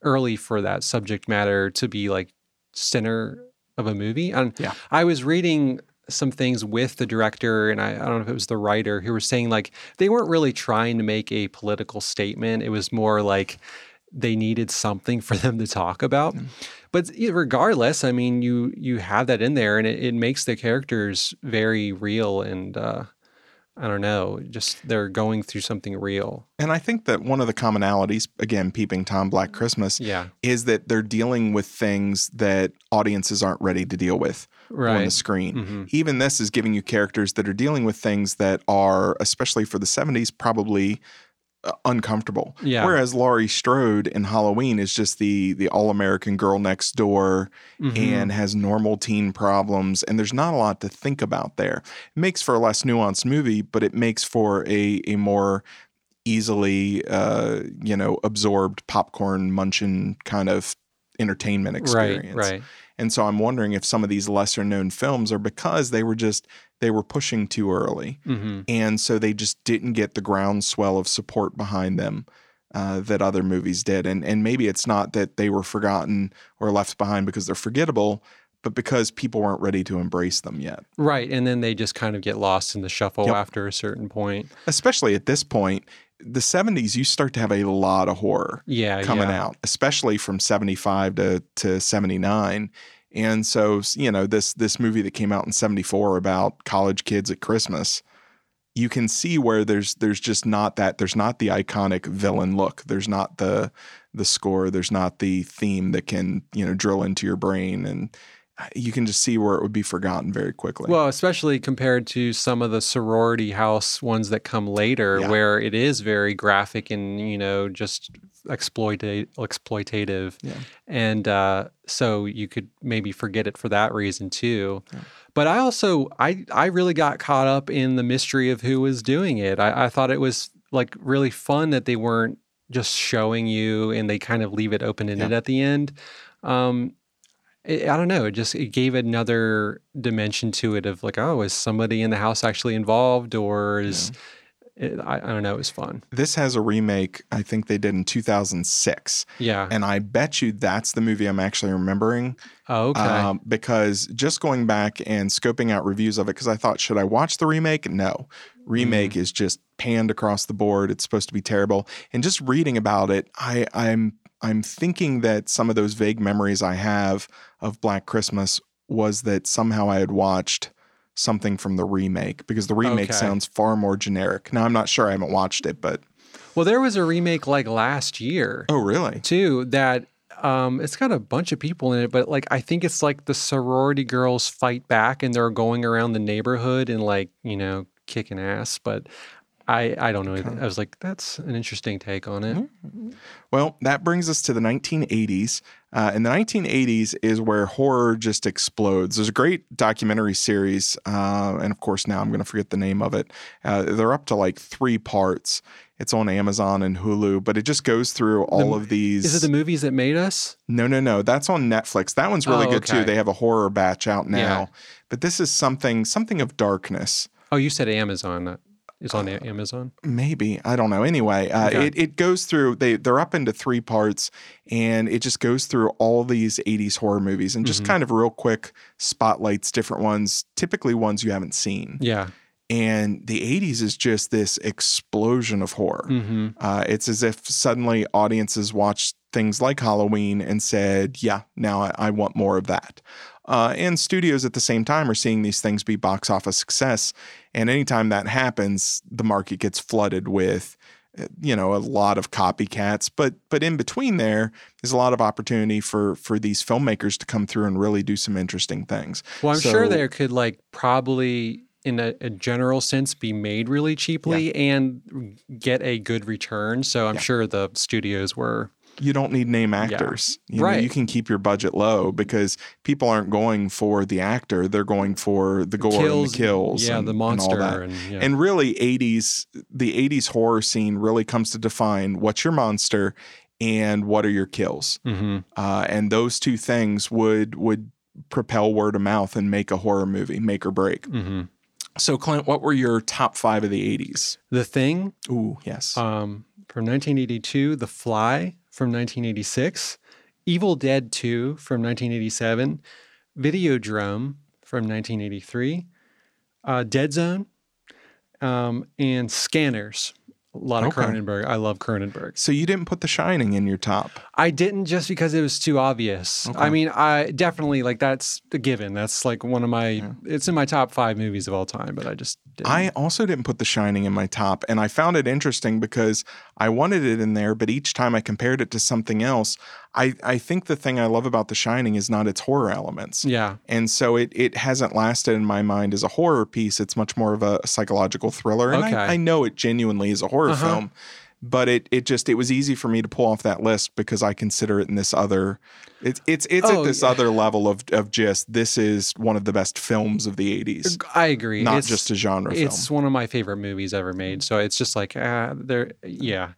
early for that subject matter to be like center of a movie. And Yeah. I was reading some things with the director and I, I don't know if it was the writer who were saying like they weren't really trying to make a political statement. It was more like they needed something for them to talk about. But regardless, I mean, you you have that in there, and it, it makes the characters very real and uh, I don't know, just they're going through something real. And I think that one of the commonalities, again, peeping Tom Black Christmas, Yeah. is that they're dealing with things that audiences aren't ready to deal with on the Right. screen. Mhm. Even this is giving you characters that are dealing with things that are, especially for the 70s, probably uncomfortable. Yeah. Whereas Laurie Strode in Halloween is just the the all American girl next door Mhm. and has normal teen problems, and there's not a lot to think about there. It makes for a less nuanced movie, but it makes for a a more easily uh, you know absorbed popcorn munching kind of entertainment experience. Right, right. And so I'm wondering if some of these lesser known films are because they were just they were pushing too early, hmm and so they just didn't get the groundswell of support behind them uh, that other movies did. And and maybe it's not that they were forgotten or left behind because they're forgettable, but because people weren't ready to embrace them yet. Right. And then they just kind of get lost in the shuffle Yep. after a certain point. Especially at this point, the 70s, you start to have a lot of horror. Yeah. coming yeah. out, especially from 75 to, to 79. And so, you know, this this movie that came out in 74 about college kids at Christmas, you can see where there's there's just not that there's not the iconic villain look. There's not the the score, there's not the theme that can, you know, drill into your brain and uh, you can just see where it would be forgotten very quickly. Well, especially compared to some of the sorority house ones that come later, Yeah. where it is very graphic and you know just exploitate exploitative, Yeah. and uh, so you could maybe forget it for that reason too. But I also I I really got caught up in the mystery of who was doing it. I, I thought it was like really fun that they weren't just showing you and they kind of leave it open ended Yeah. at the end. Um, it, I don't know. It just it gave another dimension to it of like, oh, is somebody in the house actually involved, or is it, I, I don't know. It was fun. this has a remake I think they did in 2006. Yeah. And I bet you that's the movie I'm actually remembering. oh, okay. Um, because just going back and scoping out reviews of it, because I thought, should I watch the remake? No. Remake Mm-hmm. is just panned across the board. It's supposed to be terrible. And just reading about it, I, I'm I'm thinking that some of those vague memories I have of Black Christmas was that somehow I had watched something from the remake because the remake Okay. sounds far more generic. Now I'm not sure I haven't watched it, but well, there was a remake like last year oh really? too that. Um, it's got a bunch of people in it, but like I think it's like the sorority girls fight back and they're going around the neighborhood and like you know kicking ass. But I I don't know. anything. I was like, that's an interesting take on it. Well, that brings us to the 1980s. Uh, and the 1980s is where horror just explodes. There's a great documentary series, uh, and of course, now I'm going to forget the name of it. Uh, they're up to like three parts. It's on Amazon and Hulu, but it just goes through all of these. Is it the movies that made us? no, no, no. That's on Netflix. That one's really Oh, good too. They have a horror batch out now. Yeah. But this is something something of darkness. Oh, you said Amazon. It's on A- Amazon. Maybe I don't know. Anyway, uh, Okay. it it goes through. They they're up into three parts, and it just goes through all these '80s horror movies, and just Mhm. kind of real quick spotlights different ones, typically ones you haven't seen. Yeah. And the '80s is just this explosion of horror. hmm Uh, it's as if suddenly audiences watched things like Halloween and said, "Yeah, now I, I want more of that." Uh, and studios at the same time are seeing these things be box office success. And anytime that happens, the market gets flooded with, uh, you know, a lot of copycats. But but in between there is a lot of opportunity for for these filmmakers to come through and really do some interesting things. Well, I'm sure So- there could like probably in a, a general sense be made really cheaply and get a good return. So I'm Yeah. sure the studios were. You don't need name actors. You know, Right. you can keep your budget low because people aren't going for the actor; they're going for the gore and the kills. yeah, and, the and all monster, that. and, yeah. And really, '80s the '80s horror scene really comes to define what's your monster and what are your kills. Mhm. Uh, and those two things would would propel word of mouth and make a horror movie, make or break. Mhm. So, Clint, what were your top five of the '80s? The Thing Ooh, yes. um, from 1982, The Fly from 1986, Evil Dead 2 from 1987, Videodrome from 1983, uh, Dead Zone, um, and Scanners A lot of Okay. Cronenberg. I love Cronenberg. So you didn't put The Shining in your top. I didn't just because it was too obvious. I mean, I definitely like that's a given. That's like one of my. It's in my top five movies of all time, but I just didn't. I also didn't put The Shining in my top, and I found it interesting because I wanted it in there, but each time I compared it to something else, I, I think the thing I love about The Shining is not its horror elements. yeah. And so it it hasn't lasted in my mind as a horror piece. It's much more of a psychological thriller. And Okay. I, I know it genuinely is a horror Uh-huh. film, but it it just it was easy for me to pull off that list because I consider it in this other it's it's it's Oh, at this yeah. other level of of just this is one of the best films of the 80s. I agree. Not It's- just a genre It's one of my favorite movies ever made. So it's just like uh, there, yeah.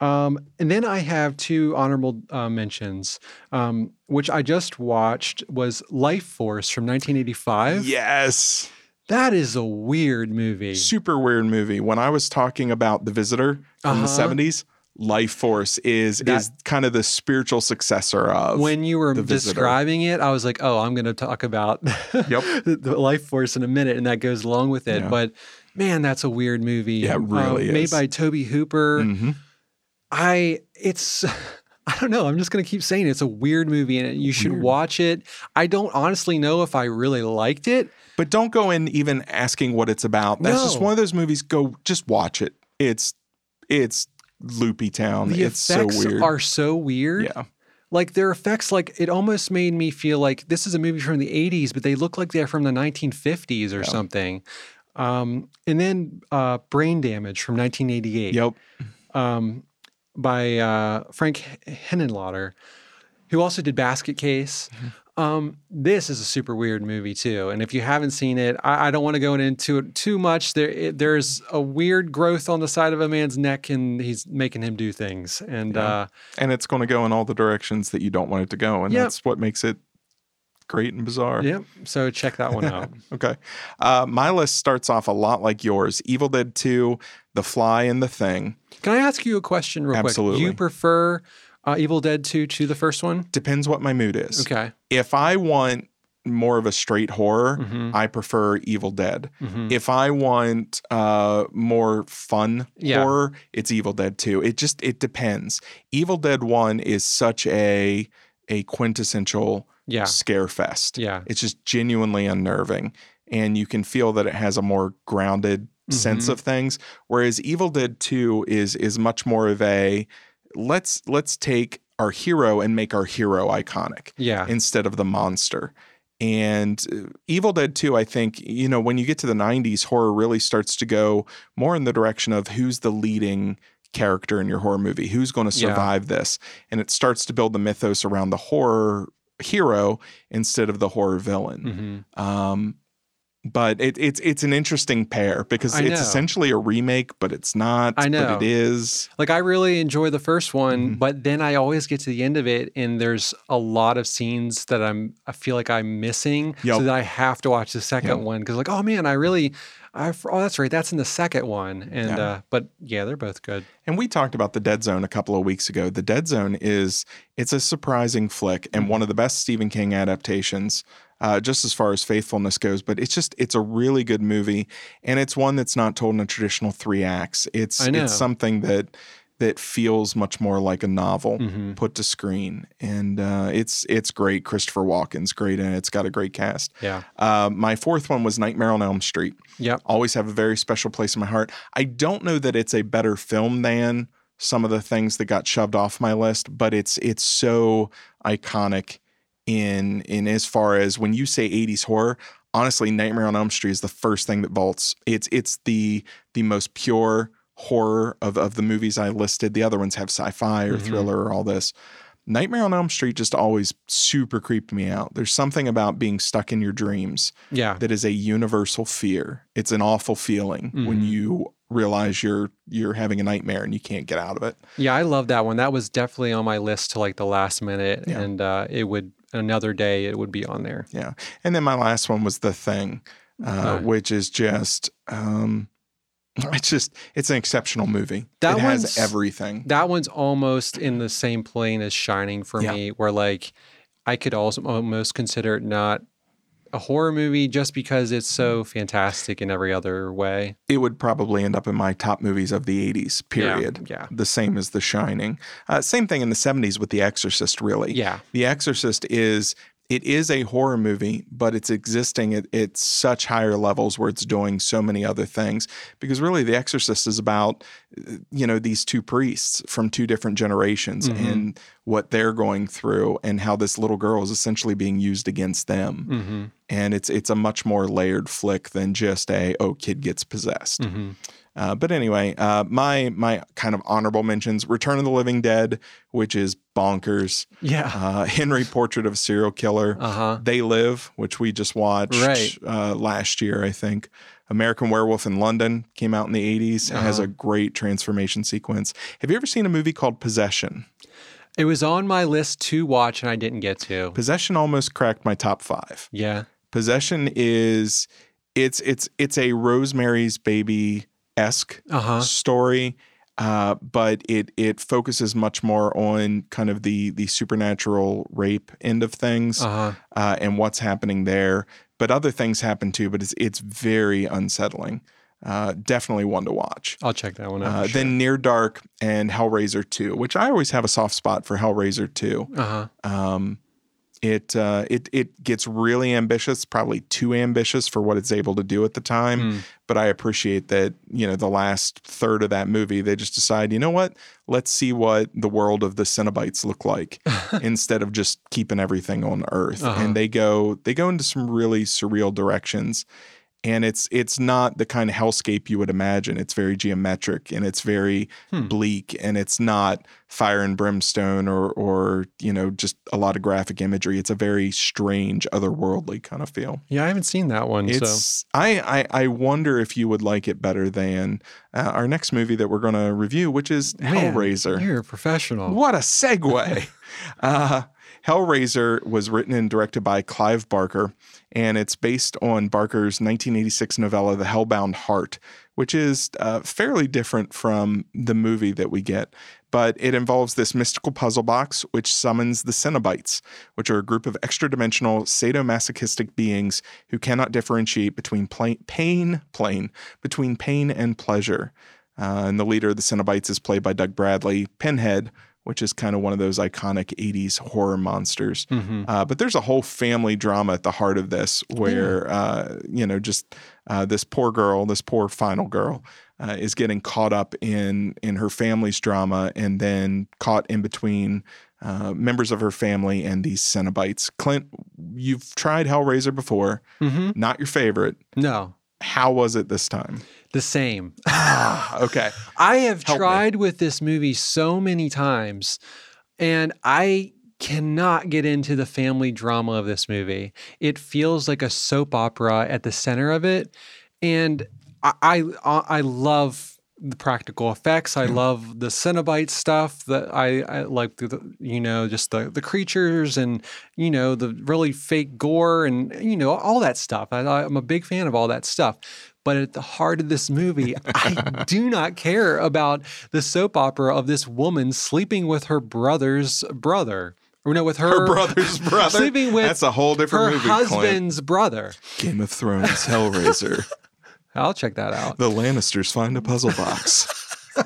Um, and then I have two honorable uh, mentions, um, which I just watched was Life Force from 1985. Yes. That is a weird movie. Super weird movie. When I was talking about The Visitor from the Uh-huh. 70s, Life Force is That- is kind of the spiritual successor of When you were The describing it, I was like, "Oh, I'm going to talk about Yep. the, the Life Force in a minute," and that goes along with it. Yeah. But man, that's a weird movie. Yeah, it really Made by Tobe Hooper. Mhm. I it's I don't know. I'm just gonna keep saying it. it's a weird movie and you should Weird. watch it. I don't honestly know if I really liked it. But don't go in even asking what it's about. That's just one of those movies. Go just watch it. It's it's loopy town. The it's so weird. are so weird. yeah. Like their effects, like it almost made me feel like this is a movie from the 80s, but they look like they're from the 1950s or something. Um, and then uh, Brain Damage from 1988. Yep. um, by uh, Frank Henenlotter, who also did Basket Case. Um, this is a super weird movie too, and if you haven't seen it, I, I don't want to go into it too much. There, it, there's a weird growth on the side of a man's neck, and he's making him do things. And uh, And it's going to go in all the directions that you don't want it to go, and Yep. that's what makes it great and bizarre. yep, so check that one out. Okay. Uh, my list starts off a lot like yours: Evil Dead Two, The Fly, and The Thing. Can I ask you a question real quick? Absolutely. Do you prefer uh, Evil Dead 2 to the first one? Depends what my mood is. Okay. If I want more of a straight horror, Mhm. I prefer Evil Dead. Mhm. If I want uh, more fun Yeah. horror, it's Evil Dead 2. It just it depends. Evil Dead 1 is such a a quintessential Yeah. scare fest. Yeah. It's just genuinely unnerving and you can feel that it has a more grounded sense Mhm. of things whereas Evil Dead 2 is is much more of a let's let's take our hero and make our hero iconic Yeah. instead of the monster. And uh, Evil Dead 2, I think, you know, when you get to the 90s, horror really starts to go more in the direction of who's the leading character in your horror movie, who's going to Yeah. survive this. And it starts to build the mythos around the horror hero instead of the horror villain. Mhm. Um, but it, it's it's an interesting pair because it's essentially a remake, but it's not. I know. but it is. Like I really enjoy the first one, Mhm. but then I always get to the end of it and there's a lot of scenes that I'm I feel like I'm missing Yep. so that I have to watch the second Yep. one cuz like oh man, I really I oh that's right, that's in the second one. And Yeah. uh but yeah, they're both good. And we talked about the Dead Zone a couple of weeks ago. The Dead Zone is it's a surprising flick and Mm-hmm. one of the best Stephen King adaptations, uh, just as far as faithfulness goes. But it's just it's a really good movie, and it's one that's not told in a traditional three acts. It's it's something that that feels much more like a novel Mhm. put to screen, and uh, it's it's great. Christopher Walken's great, and it's got a great cast. Yeah. Uh, my fourth one was Nightmare on Elm Street Yeah. always have a very special place in my heart. I don't know that it's a better film than some of the things that got shoved off my list, but it's it's so iconic in in as far as when you say 80s horror, honestly Nightmare on Elm Street is the first thing that vaults. It's it's the the most pure horror of of the movies I listed. The other ones have sci-fi or Mhm. thriller or all this. Nightmare on Elm Street just always super creeped me out. There's something about being stuck in your dreams Yeah. that is a universal fear. It's an awful feeling when Mhm. you realize you're you're having a nightmare and you can't get out of it. Yeah, I love that one. That was definitely on my list to like the last minute Yeah. and uh it would another day it would be on there. Yeah. And then my last one was The Thing, uh, Okay. which is just um it's just it's an exceptional movie. That it has everything. That one's almost in the same plane as Shining for Yeah. me, where like I could also almost consider it not a horror movie just because it's so fantastic in every other way. It would probably end up in my top movies of the 80s, period. Yeah. The same as The Shining. Uh, same thing in the 70s with The Exorcist, really. Yeah. The Exorcist is it is a horror movie, but it's existing at, at such higher levels where it's doing so many other things. Because really, The Exorcist is about, you know, these two priests from two different generations Mhm. and what they're going through, and how this little girl is essentially being used against them. Mm-hmm. And it's it's a much more layered flick than just a oh kid gets possessed. Mm-hmm. Uh, but anyway, uh, my my kind of honorable mentions: Return of the Living Dead, which is bonkers. Yeah. Uh, Henry Portrait of a Serial Killer. Uh huh. They Live, which we just watched Right. uh, last year, I think. American Werewolf in London came out in the 80s. It has Uh-huh. a great transformation sequence. Have you ever seen a movie called Possession? It was on my list to watch and I didn't get to. Possession almost cracked my top five. Yeah. Possession is it's it's it's a Rosemary's Baby esque Uh huh. story, uh, but it it focuses much more on kind of the the supernatural rape end of things Uh huh. uh, and what's happening there. But other things happen too. But it's it's very unsettling. Uh, definitely one to watch. I'll check that one out. Uh, sure. Then Near Dark and Hellraiser 2, which I always have a soft spot for Hellraiser 2. Uh huh. Um, it uh, it it gets really ambitious, probably too ambitious for what it's able to do at the time. Mm. But I appreciate that you know the last third of that movie, they just decide, you know what, let's see what the world of the Cenobites look like instead of just keeping everything on Earth. Uh-huh. And they go they go into some really surreal directions. And it's it's not the kind of hellscape you would imagine. It's very geometric and it's very Hmm. bleak and it's not fire and brimstone or or you know just a lot of graphic imagery. It's a very strange, otherworldly kind of feel. Yeah, I haven't seen that one. so It's I, I I wonder if you would like it better than uh, our next movie that we're going to review, which is Man, Hellraiser. You're a professional. What a segue! uh, Hellraiser was written and directed by Clive Barker, and it's based on Barker's 1986 novella, The Hellbound Heart, which is uh, fairly different from the movie that we get. But it involves this mystical puzzle box which summons the Cenobites, which are a group of extra dimensional sadomasochistic beings who cannot differentiate between pain, plain, between pain and pleasure. Uh, and the leader of the Cenobites is played by Doug Bradley, Pinhead, which is kind of one of those iconic 80s horror monsters. Mhm. Uh, but there's a whole family drama at the heart of this where, uh, you know, just uh, this poor girl, this poor final girl, uh, is getting caught up in, in her family's drama and then caught in between uh, members of her family and these Cenobites. Clint, you've tried Hellraiser before, Mhm. not your favorite. No, How was it this time? the same. Ah, okay. I have Help me. tried with this movie so many times, and I cannot get into the family drama of this movie. It feels like a soap opera at the center of it, and I I, I love the practical effects. I love the Cenobite stuff. That I, I like the, the you know just the the creatures and you know the really fake gore and you know all that stuff. I, I'm a big fan of all that stuff. But at the heart of this movie, I do not care about the soap opera of this woman sleeping with her brother's brother. Or no, with her, Her brother's brother. sleeping with That's a whole different her movie. Clint. husband's brother. Game of Thrones, Hellraiser. I'll check that out. the Lannisters find a puzzle box.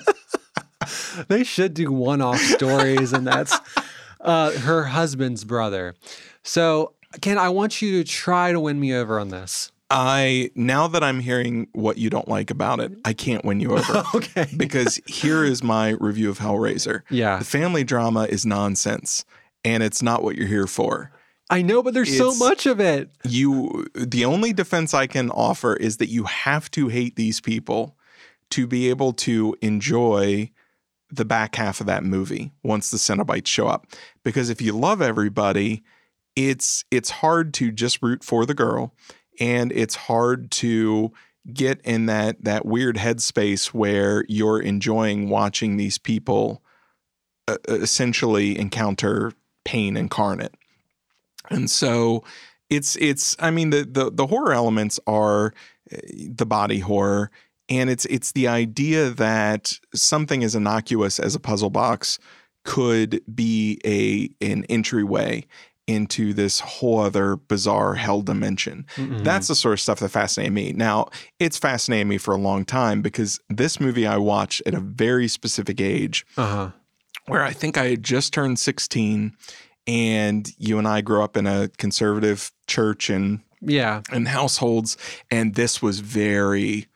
they should do one-off stories, and that's uh, her husband's brother. So, Ken, I want you to try to win me over on this. I now that I'm hearing what you don't like about it, I can't win you over. Okay. because here is my review of Hellraiser. Yeah, The family drama is nonsense and it's not what you're here for. I know, but there's so much of it. You the only defense I can offer is that you have to hate these people to be able to enjoy the back half of that movie once the Cenobites show up. Because if you love everybody, it's it's hard to just root for the girl and it's hard to get in that that weird headspace where you're enjoying watching these people uh, essentially encounter pain incarnate. And so it's it's I mean the the the horror elements are uh, the body horror and it's it's the idea that something as innocuous as a puzzle box could be a an entryway into this whole other bizarre hell dimension. Mm-mm. That's the sort of stuff that fascinated me. Now, it's fascinated me for a long time because this movie I watched at a very specific age uh-huh. where I think I had just turned 16 and you and I grew up in a conservative church and Yeah. and households and this was very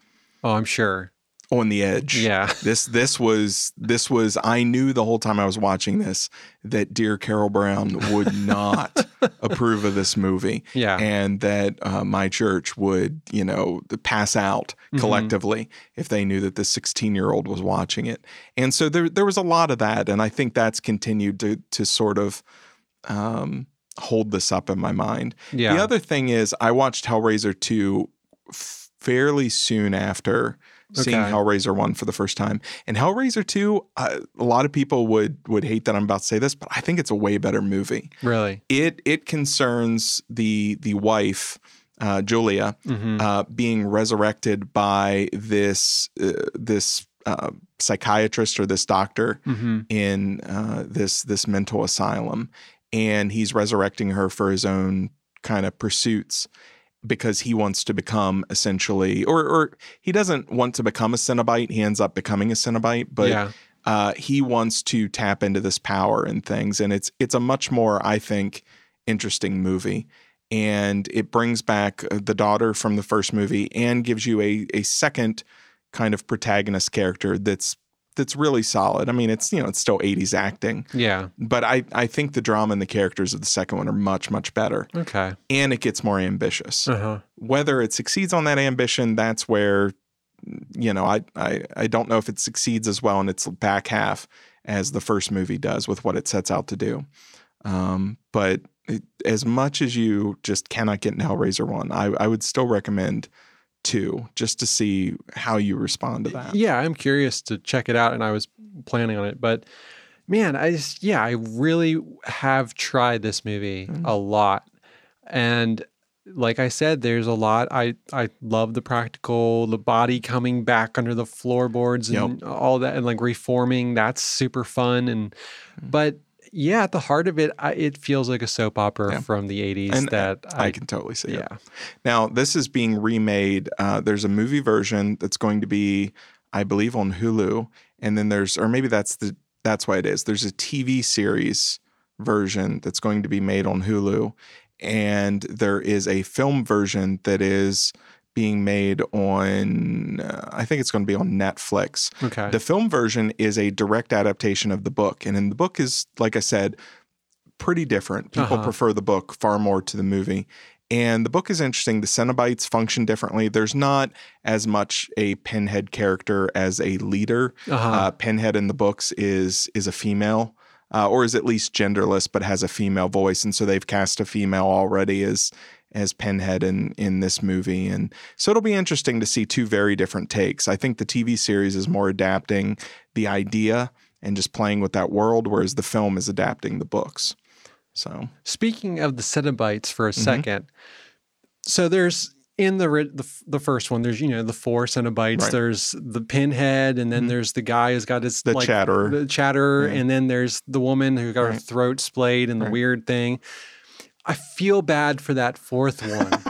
Oh, I'm sure. on the edge. Yeah. This this was this was I knew the whole time I was watching this that dear Carol Brown would not approve of this movie Yeah. and that uh, my church would you know pass out Mhm. collectively if they knew that the 16 year old was watching it and so there there was a lot of that and I think that's continued to to sort of um, hold this up in my mind yeah. the other thing is, I watched Hellraiser 2 fairly soon after seeing Okay. Hellraiser 1 for the first time. And Hellraiser 2, uh, a lot of people would would hate that I'm about to say this, but I think it's a way better movie. really. It it concerns the the wife uh, Julia hmm uh, being resurrected by this uh, this uh, psychiatrist or this doctor hmm in uh, this this mental asylum, and he's resurrecting her for his own kind of pursuits because he wants to become essentially, or or he doesn't want to become a Cenobite. He ends up becoming a Cenobite, but yeah. uh, he wants to tap into this power and things, and it's it's a much more, I think, interesting movie. And it brings back uh, the daughter from the first movie and gives you a a second kind of protagonist character that's that's really solid. I mean, it's you know it's still 80s acting, Yeah. but I I think the drama and the characters of the second one are much much better, Okay. and it gets more ambitious. Uh-huh. Whether it succeeds on that ambition, that's where you know I I I don't know if it succeeds as well in its back half as the first movie does with what it sets out to do. Um, but it, as much as you just cannot get in Hellraiser one, I, I would still recommend two just to see how you respond to that. Yeah, I'm curious to check it out, and I was planning on it, but man, I just yeah, I really have tried this movie Mhm. a lot, and like I said, there's a lot. I I love the practical, the body coming back under the floorboards and all that, and like reforming. That's super fun, and Mm. but yeah, at the heart of it, I, it feels like a soap opera Yeah. from the '80s And, uh, that I, I, can totally see it. yeah. Now, this is being remade. Uh, there's a movie version that's going to be, I believe, on Hulu, and then there's, or maybe that's the that's why it is. There's a TV series version that's going to be made on Hulu, and there is a film version that is being made on. Uh, I think it's going to be on Netflix. Okay. The film version is a direct adaptation of the book, and in the book is, like I said, pretty different. People Uh-huh. prefer the book far more to the movie. And the book is interesting. The Cenobites function differently. There's not as much a Pinhead character as a leader. uh-huh. Uh, Pinhead in the books is is a female, uh, or is at least genderless, but has a female voice, and so they've cast a female already as as Pinhead in in this movie, and so it'll be interesting to see two very different takes. I think the TV series is more adapting the idea and just playing with that world, whereas the film is adapting the books. So Speaking of the Cenobites for a Mhm. second, so there's in the, the the first one, there's you know the four Cenobites. Right. There's the Pinhead, and then Mhm. there's the guy who's got his the like, Chatterer, the Chatterer, Yeah. and then there's the woman who got her throat splayed and the Right. weird thing. I feel bad for that fourth one.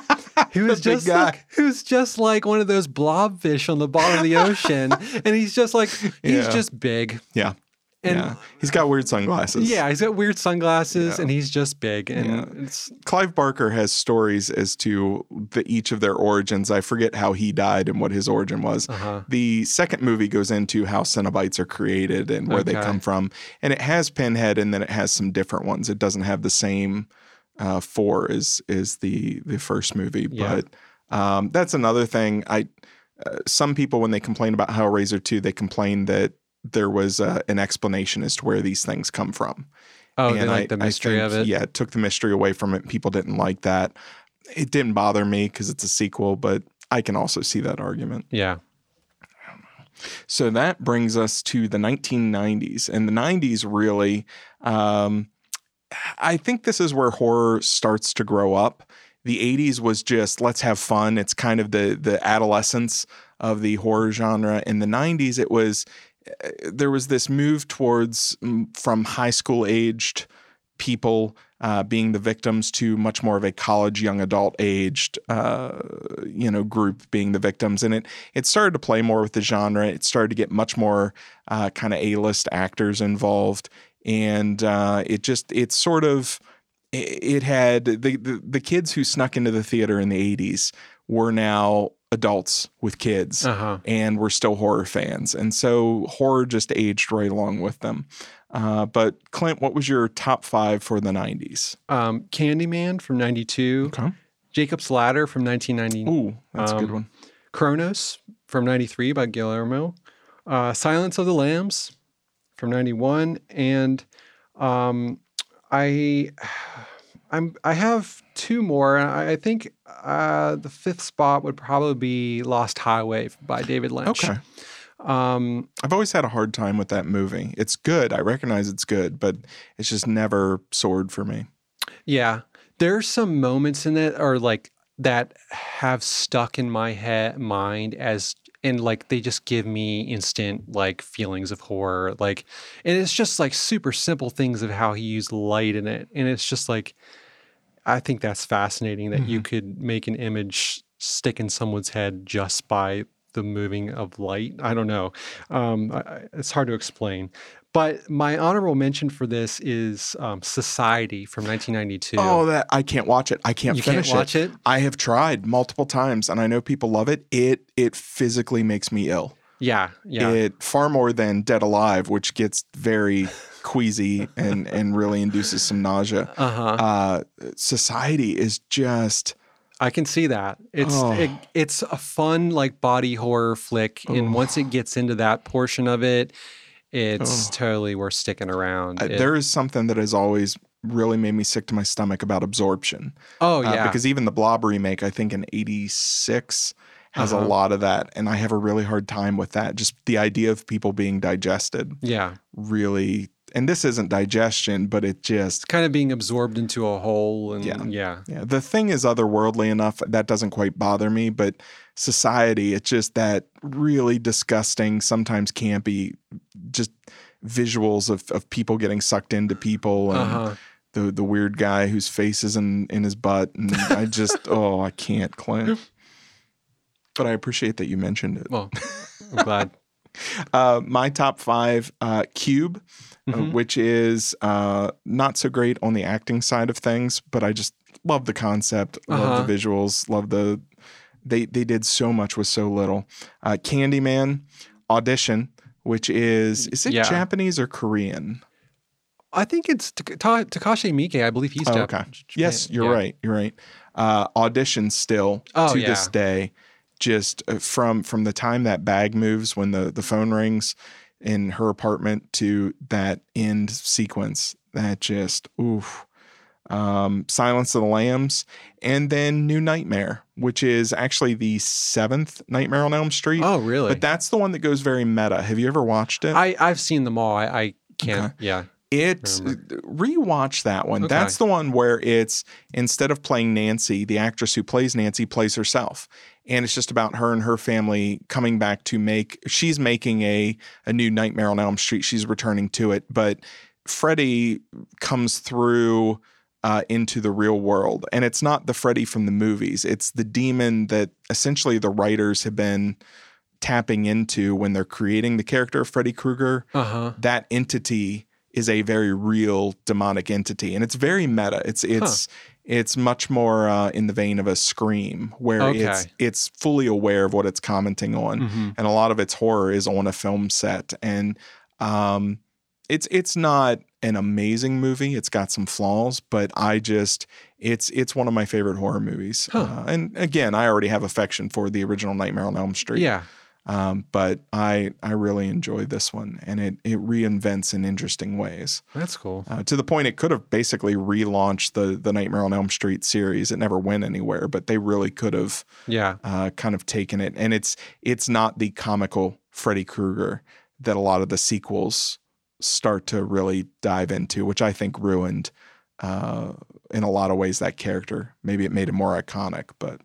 Who's just guy. like who's just like one of those blobfish on the bottom of the ocean, and he's just like he's Yeah. just big. Yeah. and yeah, he's got weird sunglasses. yeah, he's got weird sunglasses, Yeah. and he's just big, and Clive Barker has stories as to the, each of their origins. I forget how he died and what his origin was. uh huh. The second movie goes into how Cenobites are created and where they come from. And it has Pinhead and then it has some different ones. It doesn't have the same uh, four is as the, the first movie. Yeah. But um, that's another thing. I uh, Some people, when they complain about Hellraiser 2, they complain that there was uh, an explanation as to where these things come from. Oh, they And like I- the mystery think, of it. Yeah, it took the mystery away from it. People didn't like that. It didn't bother me because it's a sequel, but I can also see that argument. Yeah. So that brings us to the 1990s. And the 90s really, um, I think this is where horror starts to grow up. The 80s was just let's have fun. It's kind of the the adolescence of the horror genre. In the 90s, it was uh, there was this move towards mm, from high school aged people uh, being the victims to much more of a college young adult aged uh, you know group being the victims and it it started to play more with the genre it started to get much more uh, kind of a-list actors involved and uh, it just it's sort of it, had the, the the kids who snuck into the theater in the 80s were now adults with kids Uh-huh. and we're still horror fans and so horror just aged right along with them. Uh, but clint what was your top five for the 90s Um, Candyman from 92, okay. Jacob's Ladder from 1990, ooh that's a good Um, one. Cronos from 93 by Guillermo, uh, Silence of the Lambs from 91, and um, I. I'm. I have two more. I I think uh, the fifth spot would probably be Lost Highway by David Lynch. okay Um, i've always had a hard time with that movie it's good i recognize it's good but it's just never soared for me Yeah. There's some moments in it or like that have stuck in my head mind as and like they just give me instant like feelings of horror. Like and it's just like super simple things of how he used light in it. And it's just like I think that's fascinating that you could make an image stick in someone's head just by the moving of light. I don't know. Um, I- it's hard to explain. But my honorable mention for this is um, Society from 1992. oh that i can't watch it i can't you can't watch it? I have tried multiple times and I know people love it. It it physically makes me ill. Yeah, yeah. It far more than Dead Alive, which gets very queasy and and really induces some nausea. uh huh. Uh, society is just I can see that. It's Oh. it, it's a fun like body horror flick, and once it gets into that portion of it, it's Oh. totally worth sticking around. uh, It- there is something that has always really made me sick to my stomach about absorption. oh Uh, yeah, because even the Blob remake, I think in '86 has Uh-huh. a lot of that, and I have a really hard time with that. Just the idea of people being digested yeah, really. And this isn't digestion, but it just kind of being absorbed into a hole, and Yeah. yeah, Yeah, the thing is otherworldly enough that doesn't quite bother me, but society, it's just that really disgusting, sometimes campy, just visuals of, of people getting sucked into people and uh-huh. the the weird guy whose face is in, in his butt. And I just oh, I can't, Clint. But I appreciate that you mentioned it. Well, I'm glad. Uh, my top five, uh, Cube, uh, Mhm. which is uh, not so great on the acting side of things, but I just love the concept, love Uh-huh. the visuals, love the. They they did so much with so little. Uh, Candyman, Audition, which is is it Yeah. Japanese or Korean? I think it's Takashi Miike. I believe he's Oh, okay. Japan- Yes, you're yeah. right. You're right. Uh, audition still Oh, to yeah. this day, just uh, from from the time that bag moves when the the phone rings in her apartment to that end sequence, that just oof. Um, Silence of the Lambs, and then New Nightmare, which is actually the seventh Nightmare on Elm Street. Oh, really? But that's the one that goes very meta. Have you ever watched it? I I've seen them all. I, I can't. Yeah. It rewatch that one. Okay. That's the one where it's instead of playing Nancy, the actress who plays Nancy plays herself. And it's just about her and her family coming back to make she's making a a new Nightmare on Elm Street. She's returning to it, but Freddy comes through uh, into the real world. And it's not the Freddy from the movies. It's the demon that essentially the writers have been tapping into when they're creating the character of Freddy Krueger Uh huh. that entity is a very real demonic entity and it's very meta it's it's it's much more uh, in the vein of a scream where it's Okay. it's fully aware of what it's commenting on hmm and a lot of its horror is on a film set and um it's it's not an amazing movie it's got some flaws but i just it's it's one of my favorite horror movies Huh. uh, and again i already have affection for the original nightmare on elm street Yeah. um, but I I really enjoy this one, and it it reinvents in interesting ways That's cool. uh, to the point it could have basically relaunched the the Nightmare on Elm Street series. It never went anywhere, but they really could have Yeah. uh, kind of taken it. And it's it's not the comical Freddy Krueger that a lot of the sequels start to really dive into, which I think ruined. Uh, in a lot of ways, that character maybe it made him more iconic, but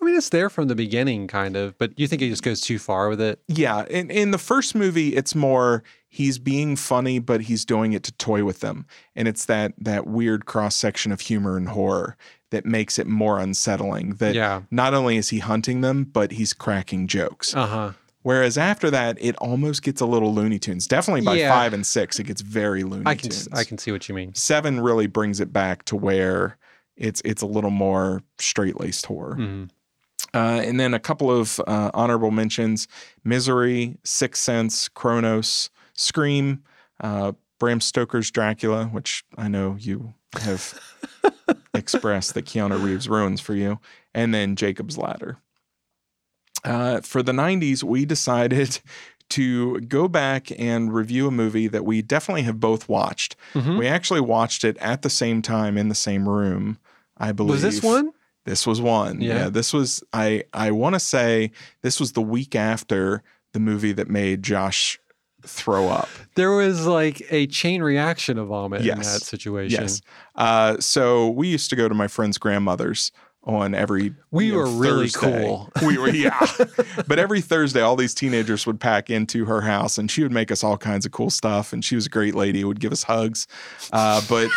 I mean, it's there from the beginning, kind of, but you think it just goes too far with it? Yeah, in in the first movie, it's more he's being funny, but he's doing it to toy with them, and it's that that weird cross section of humor and horror that makes it more unsettling. That Yeah. not only is he hunting them, but he's cracking jokes. Uh huh. Whereas after that, it almost gets a little Looney Tunes. Definitely by Yeah. five and six, it gets very Looney I can Tunes. I can see what you mean. Seven really brings it back to where it's it's a little more straight laced horror. Mhm. Uh, and then a couple of uh, honorable mentions: Misery, Sixth Sense, Cronos, Scream, uh, Bram Stoker's Dracula, which I know you have expressed that Keanu Reeves ruins for you, and then Jacob's Ladder. Uh, for the 90s, we decided to go back and review a movie that we definitely have both watched. Mhm. We actually watched it at the same time in the same room, I believe. Was this one? This was one. Yeah. Yeah. this was I I want to say this was the week after the movie that made Josh throw up. There was like a chain reaction of vomit in Yes. that situation. Yes. Uh, so we used to go to my friend's grandmother's on every We you know, were really Thursday. cool. We were yeah. but every Thursday all these teenagers would pack into her house and she would make us all kinds of cool stuff and she was a great lady, would give us hugs. Uh, but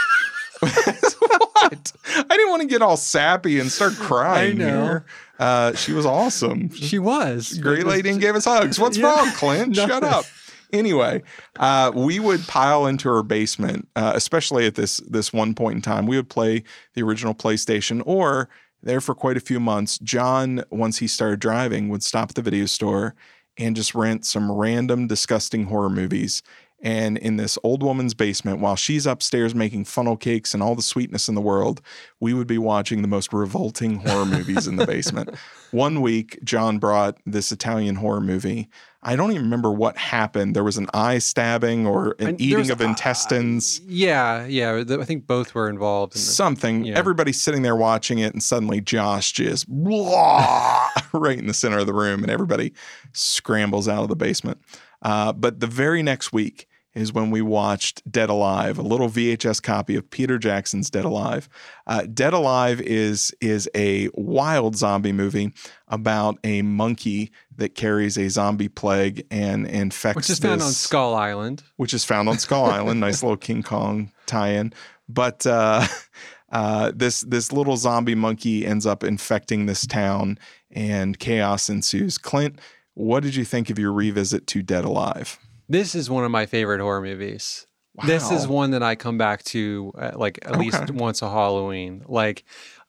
what? I didn't want to get all sappy and start crying know. here. Uh, she was awesome. She was Great lady and gave us hugs. What's Yeah. wrong, Clint? Shut up. Anyway, uh, we would pile into her basement, uh, especially at this this one point in time. We would play the original PlayStation, or there for quite a few months. John, once he started driving, would stop at the video store and just rent some random disgusting horror movies. And in this old woman's basement, while she's upstairs making funnel cakes and all the sweetness in the world, we would be watching the most revolting horror movies in the basement. One week, John brought this Italian horror movie. I don't even remember what happened. There was an eye stabbing or an And eating of uh, intestines. Yeah, yeah. I think both were involved. In the, Something. yeah. Everybody's sitting there watching it, and suddenly Josh just blah, right in the center of the room, and everybody scrambles out of the basement. Uh, but the very next week is when we watched Dead Alive, a little VHS copy of Peter Jackson's Dead Alive. Uh, Dead Alive is is a wild zombie movie about a monkey that carries a zombie plague and infects which is found on Skull Island. which is found on Skull Island. Nice little King Kong tie-in. But uh, uh, this this little zombie monkey ends up infecting this town, and chaos ensues. Clint, what did you think of your revisit to Dead Alive? This is one of my favorite horror movies. This is one that I come back to uh, like at least once a Halloween. Like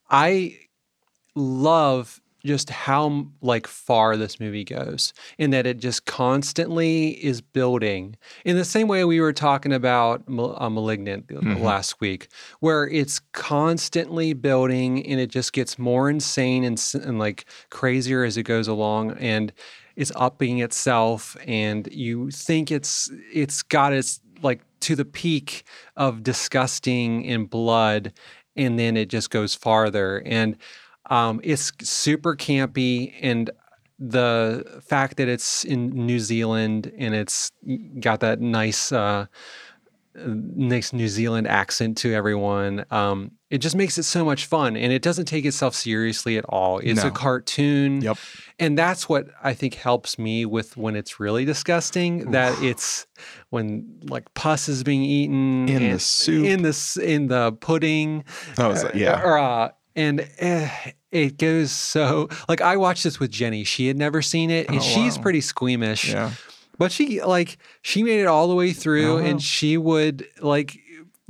I love just how like far this movie goes in that it just constantly is building in the same way we were talking about uh, malignant Mhm. last week where it's constantly building and it just gets more insane and, and like crazier as it goes along and it's upping itself and you think it's it's got its like to the peak of disgusting and blood and then it just goes farther and um, it's super campy and the fact that it's in New Zealand and it's got that nice uh, nice New Zealand accent to everyone. Um, it just makes it so much fun, and it doesn't take itself seriously at all. It's a cartoon, Yep. and that's what I think helps me with when it's really disgusting. That it's when like pus is being eaten In the soup. in the in the pudding. Was uh, yeah. or, uh, and eh, it goes so like I watched this with Jenny. She had never seen it, and Oh, she's wow. pretty squeamish. Yeah. But she like she made it all the way through, Oh, wow. and she would like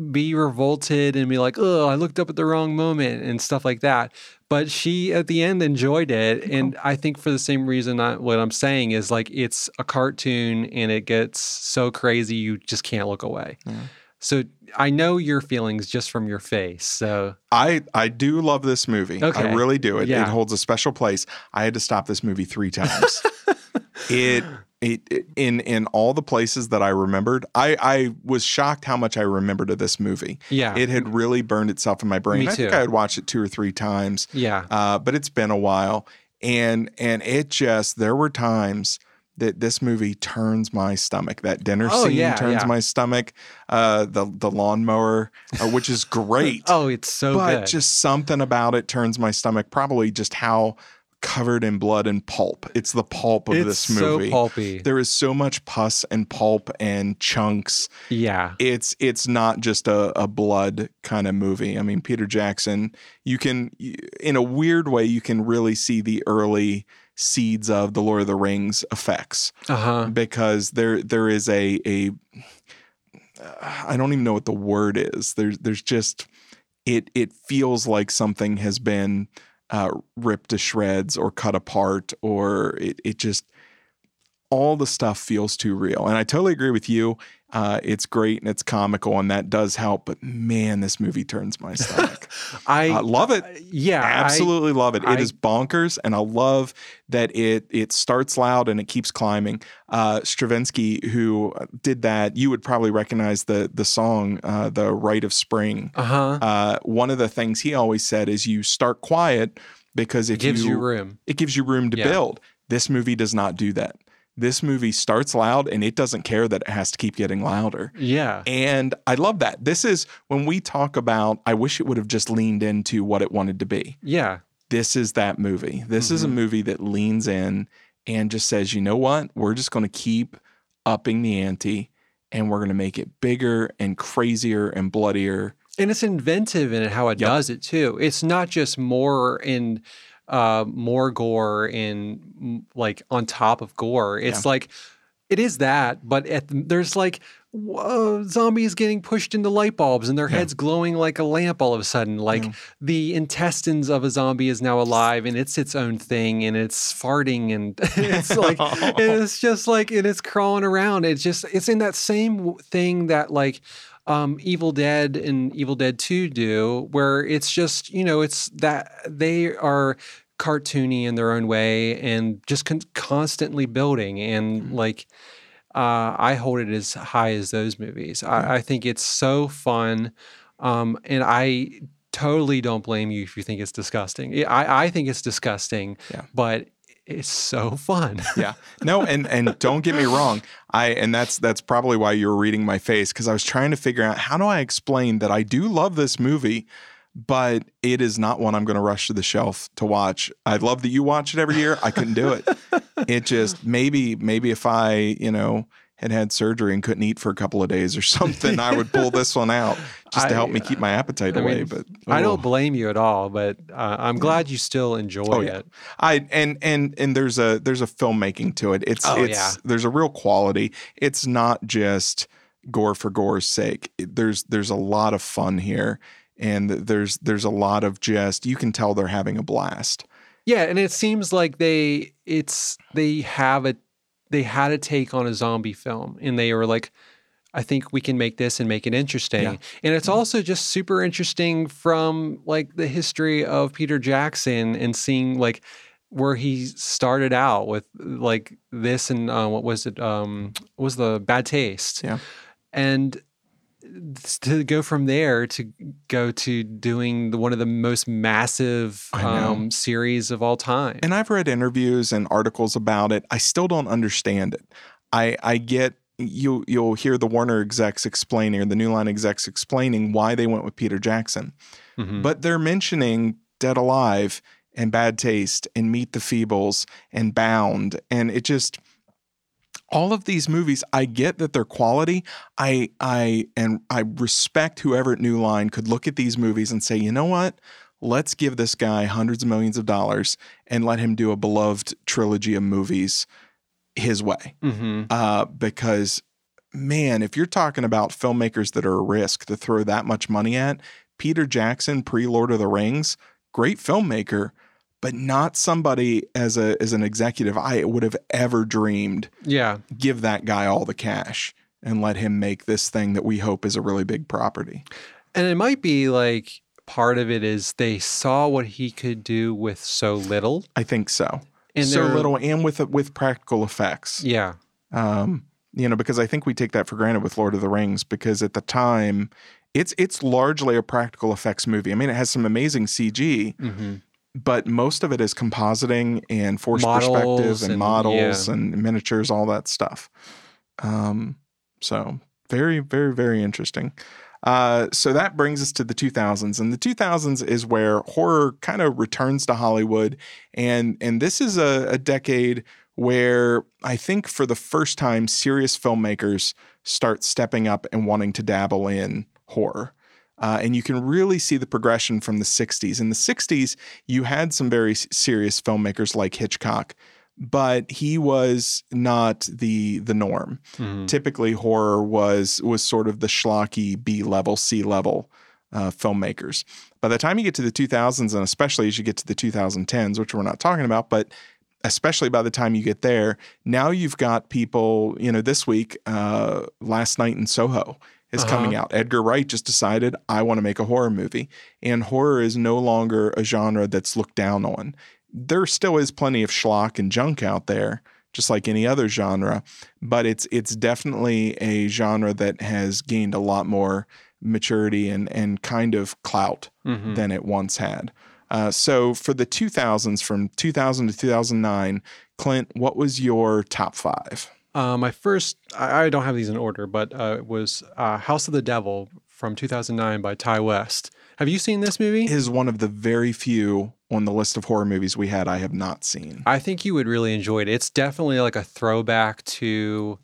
be revolted and be like, "Oh, I looked up at the wrong moment" and stuff like that. But she at the end enjoyed it, and I think for the same reason, I, what I'm saying is like it's a cartoon, and it gets so crazy you just can't look away. Yeah. So I know your feelings just from your face. So I I do love this movie. Okay. I really do. It, Yeah. it holds a special place. I had to stop this movie three times. it, it it- in in all the places that I remembered. I I was shocked how much I remembered of this movie. yeah, It had really burned itself in my brain. Me I think too. I had watched it two or three times, yeah, uh, but it's been a while, and and it just there were times that this movie turns my stomach. That dinner Oh, scene yeah, turns yeah. my stomach. Uh, the the lawnmower, uh, which is great oh, it's so but good. just something about it turns my stomach. Probably just how covered in blood and pulp. It's the pulp of it's this so movie. pulpy. There is so much pus and pulp and chunks. yeah. It's it's not just a, a blood kind of movie. I mean, Peter Jackson, you can in a weird way you can really see the early seeds of the Lord of the Rings effects Uh huh. because there there is a a I don't even know what the word is. There's there's just it it feels like something has been uh, ripped to shreds or cut apart or it it just all the stuff feels too real. And I totally agree with you. Uh, it's great and it's comical and that does help. But man, this movie turns my stomach. I I love it. yeah. I- Absolutely love it. I- it is bonkers, and I love that it it starts loud and it keeps climbing. Uh, Stravinsky, who did that, you would probably recognize the the song, uh, "The Rite of Spring." uh huh. Uh, one of the things he always said is, "You start quiet because if Gives you, you room. it gives you room to Yeah. build." This movie does not do that. This movie starts loud and it doesn't care that it has to keep getting louder. Yeah. And I love that. This is when we talk about, I wish it would have just leaned into what it wanted to be. Yeah. This is that movie. This is a Mhm. movie that leans in and just says, you know what? We're just going to keep upping the ante and we're going to make it bigger and crazier and bloodier. And it's inventive in how it Yep. does it too. It's not just more in uh, more gore in like on top of gore. It's like it is that, but at, the- there's like zombies getting pushed into light bulbs and their Yeah. heads glowing like a lamp all of a sudden. Like Yeah. the intestines of a zombie is now alive and it's its own thing and it's farting and it's like and it's just like and it's crawling around. It's just it's in that same thing that like um, Evil Dead and Evil Dead 2 do, where it's just, you know, it's that they are cartoony in their own way and just con- constantly building. And like, uh, I hold it as high as those movies. I, I think it's so fun. Um, and I totally don't blame you if you think it's disgusting. I, I think it's disgusting, Yeah. but it's so fun. yeah no and and don't get me wrong i and that's that's probably why you were reading my face because i was trying to figure out how do i explain that i do love this movie but it is not one i'm going to rush to the shelf to watch i love that you watch it every year i couldn't do it it just maybe maybe if i you know had had surgery and couldn't eat for a couple of days or something i would pull this one out just to help me keep my appetite I away mean, but I oh. don't blame you at all, but uh, I'm glad you still enjoy Oh, yeah. it. I and and and there's a there's a filmmaking to it. It's Oh, it's yeah. there's a real quality. It's not just gore for gore's sake. There's there's a lot of fun here, and there's there's a lot of just you can tell they're having a blast. Yeah, and it seems like they it's they have a they had a take on a zombie film and they were like I think we can make this and make it interesting. Yeah. And it's also just super interesting from like the history of Peter Jackson and seeing like where he started out with like this and uh, what was it um what was the bad taste Yeah. and to go from there to go to doing the, one of the most massive um, series of all time. And I've read interviews and articles about it. I still don't understand it. I I get you you'll hear the Warner execs explaining or the New Line execs explaining why they went with Peter Jackson. Mhm. but they're mentioning Dead Alive and Bad Taste and Meet the Feebles and Bound. And it just all of these movies, I get that they're quality. I I and I respect whoever at New Line could look at these movies and say, you know what? Let's give this guy hundreds of millions of dollars and let him do a beloved trilogy of movies his way Mhm. uh, because man, if you're talking about filmmakers that are a risk to throw that much money at, Peter Jackson, pre Lord of the Rings, great filmmaker, but not somebody as a as an executive I would have ever dreamed Yeah. give that guy all the cash and let him make this thing that we hope is a really big property. And it might be like part of it is they saw what he could do with so little. I think so. And so little and with with practical effects. Yeah. um, you know, because I think we take that for granted with Lord of the Rings because at the time, it's it's largely a practical effects movie. I mean, it has some amazing CG, hmm but most of it is compositing and forced Models perspectives and, and- models yeah. and miniatures, all that stuff. Um, so very, very, very interesting. Uh, so that brings us to the 2000s, and the 2000s is where horror kind of returns to Hollywood, and and this is a, a decade where I think for the first time, serious filmmakers start stepping up and wanting to dabble in horror. Uh, and you can really see the progression from the 60s. In the 60s, you had some very serious filmmakers like Hitchcock, but he was not the the norm. Mm-hmm. Typically, horror was was sort of the schlocky B level, C level uh, filmmakers. By the time you get to the 2000s, and especially as you get to the 2010s, which we're not talking about, but especially by the time you get there, now you've got people. You know, this week, uh, last night in Soho is uh-huh. coming out. Edgar Wright just decided I want to make a horror movie, and horror is no longer a genre that's looked down on. There still is plenty of schlock and junk out there, just like any other genre, but it's it's definitely a genre that has gained a lot more maturity and and kind of clout mm-hmm. than it once had. Uh, so for the 2000s, from 2000 to 2009, Clint, what was your top five? Uh, my first, I, I, don't have these in order, but uh, it was uh, House of the Devil from 2009 by Ti West. Have you seen this movie? It is one of the very few on the list of horror movies we had I have not seen. I think you would really enjoy it. It's definitely like a throwback to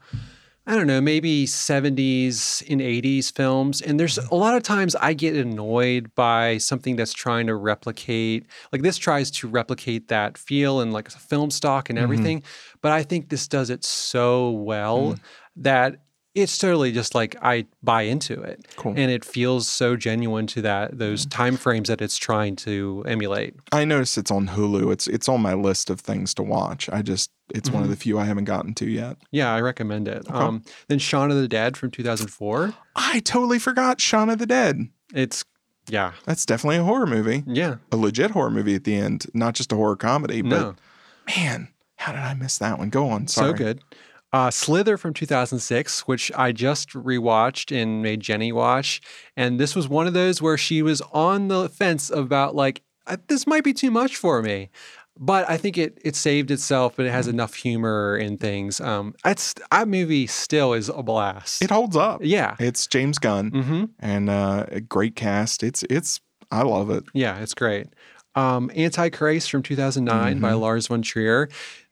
I don't know, maybe 70s and 80s films. And there's a lot of times I get annoyed by something that's trying to replicate, like this tries to replicate that feel and like film stock and mm-hmm. everything. Mm-hmm. But I think this does it so well mm. that it's totally just like I buy into it, cool. and it feels so genuine to that those time frames that it's trying to emulate. I noticed it's on Hulu. It's it's on my list of things to watch. I just it's mm-hmm. one of the mm-hmm. few I haven't gotten to yet. Yeah, I recommend it. Okay. Um, then Shaun of the Dead from 2004. I totally forgot Shaun of the Dead. It's yeah, that's definitely a horror movie. Yeah, a legit horror movie at the end, not just a horror comedy. No. But man, how did I miss that one? Go on. Sorry. So good. Uh, Slither from 2006, which I just rewatched and made Jenny watch. And this was one of those where she was on the fence about, like, this might be too much for me. But I think it it saved itself, but it has mm-hmm. enough humor in things. Um, it's that movie still is a blast. It holds up. Yeah, it's James Gunn mm-hmm. and uh, a great cast. It's it's I love it. Yeah, it's great. Um, Antichrist from 2009 mm-hmm. by Lars von Trier.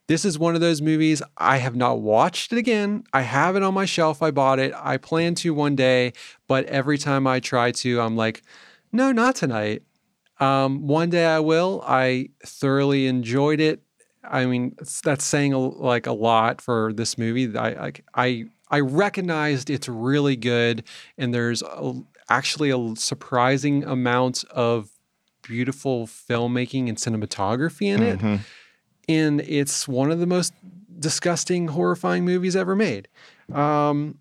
This is one of those movies I have not watched it again. I have it on my shelf. I bought it. I plan to one day, but every time I try to, I'm like, no, not tonight. Um, one day I will. I thoroughly enjoyed it. I mean, that's saying like a lot for this movie. I I I recognized it's really good, and there's a, actually a surprising amount of beautiful filmmaking and cinematography in it. Mm-hmm and it's one of the most disgusting, horrifying movies ever made. Um,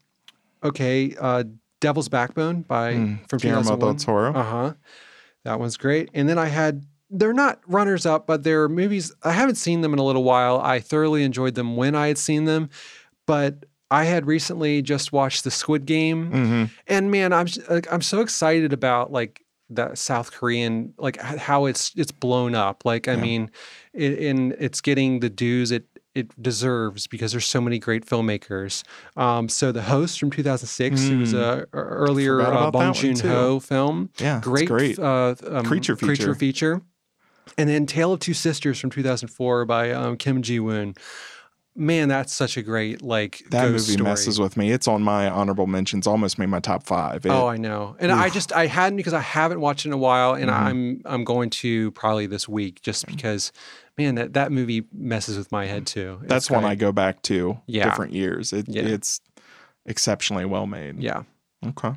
okay, uh, Devil's Backbone by mm, from Guillermo del Toro. Uh huh. That one's great. And then I had they're not runners up, but they're movies I haven't seen them in a little while. I thoroughly enjoyed them when I had seen them, but I had recently just watched the Squid Game, mm-hmm. and man, I'm like, I'm so excited about like that South Korean like how it's it's blown up. Like I yeah. mean, and it's getting the dues it it deserves because there's so many great filmmakers. Um, so the host from 2006, mm. it was a earlier uh, Bong Joon Ho film. Yeah, great, great. Uh, um, creature feature. Creature feature. And then Tale of Two Sisters from 2004 by um, Kim Ji Woon man, that's such a great like that movie story. messes with me. It's on my honorable mentions. Almost made my top five. It, oh, I know, and oof. I just I hadn't because I haven't watched it in a while, and mm-hmm. I'm I'm going to probably this week just because. Man, that, that movie messes with my head too. It's that's one I go back to yeah. different years. It, yeah. It's exceptionally well made. Yeah. Okay.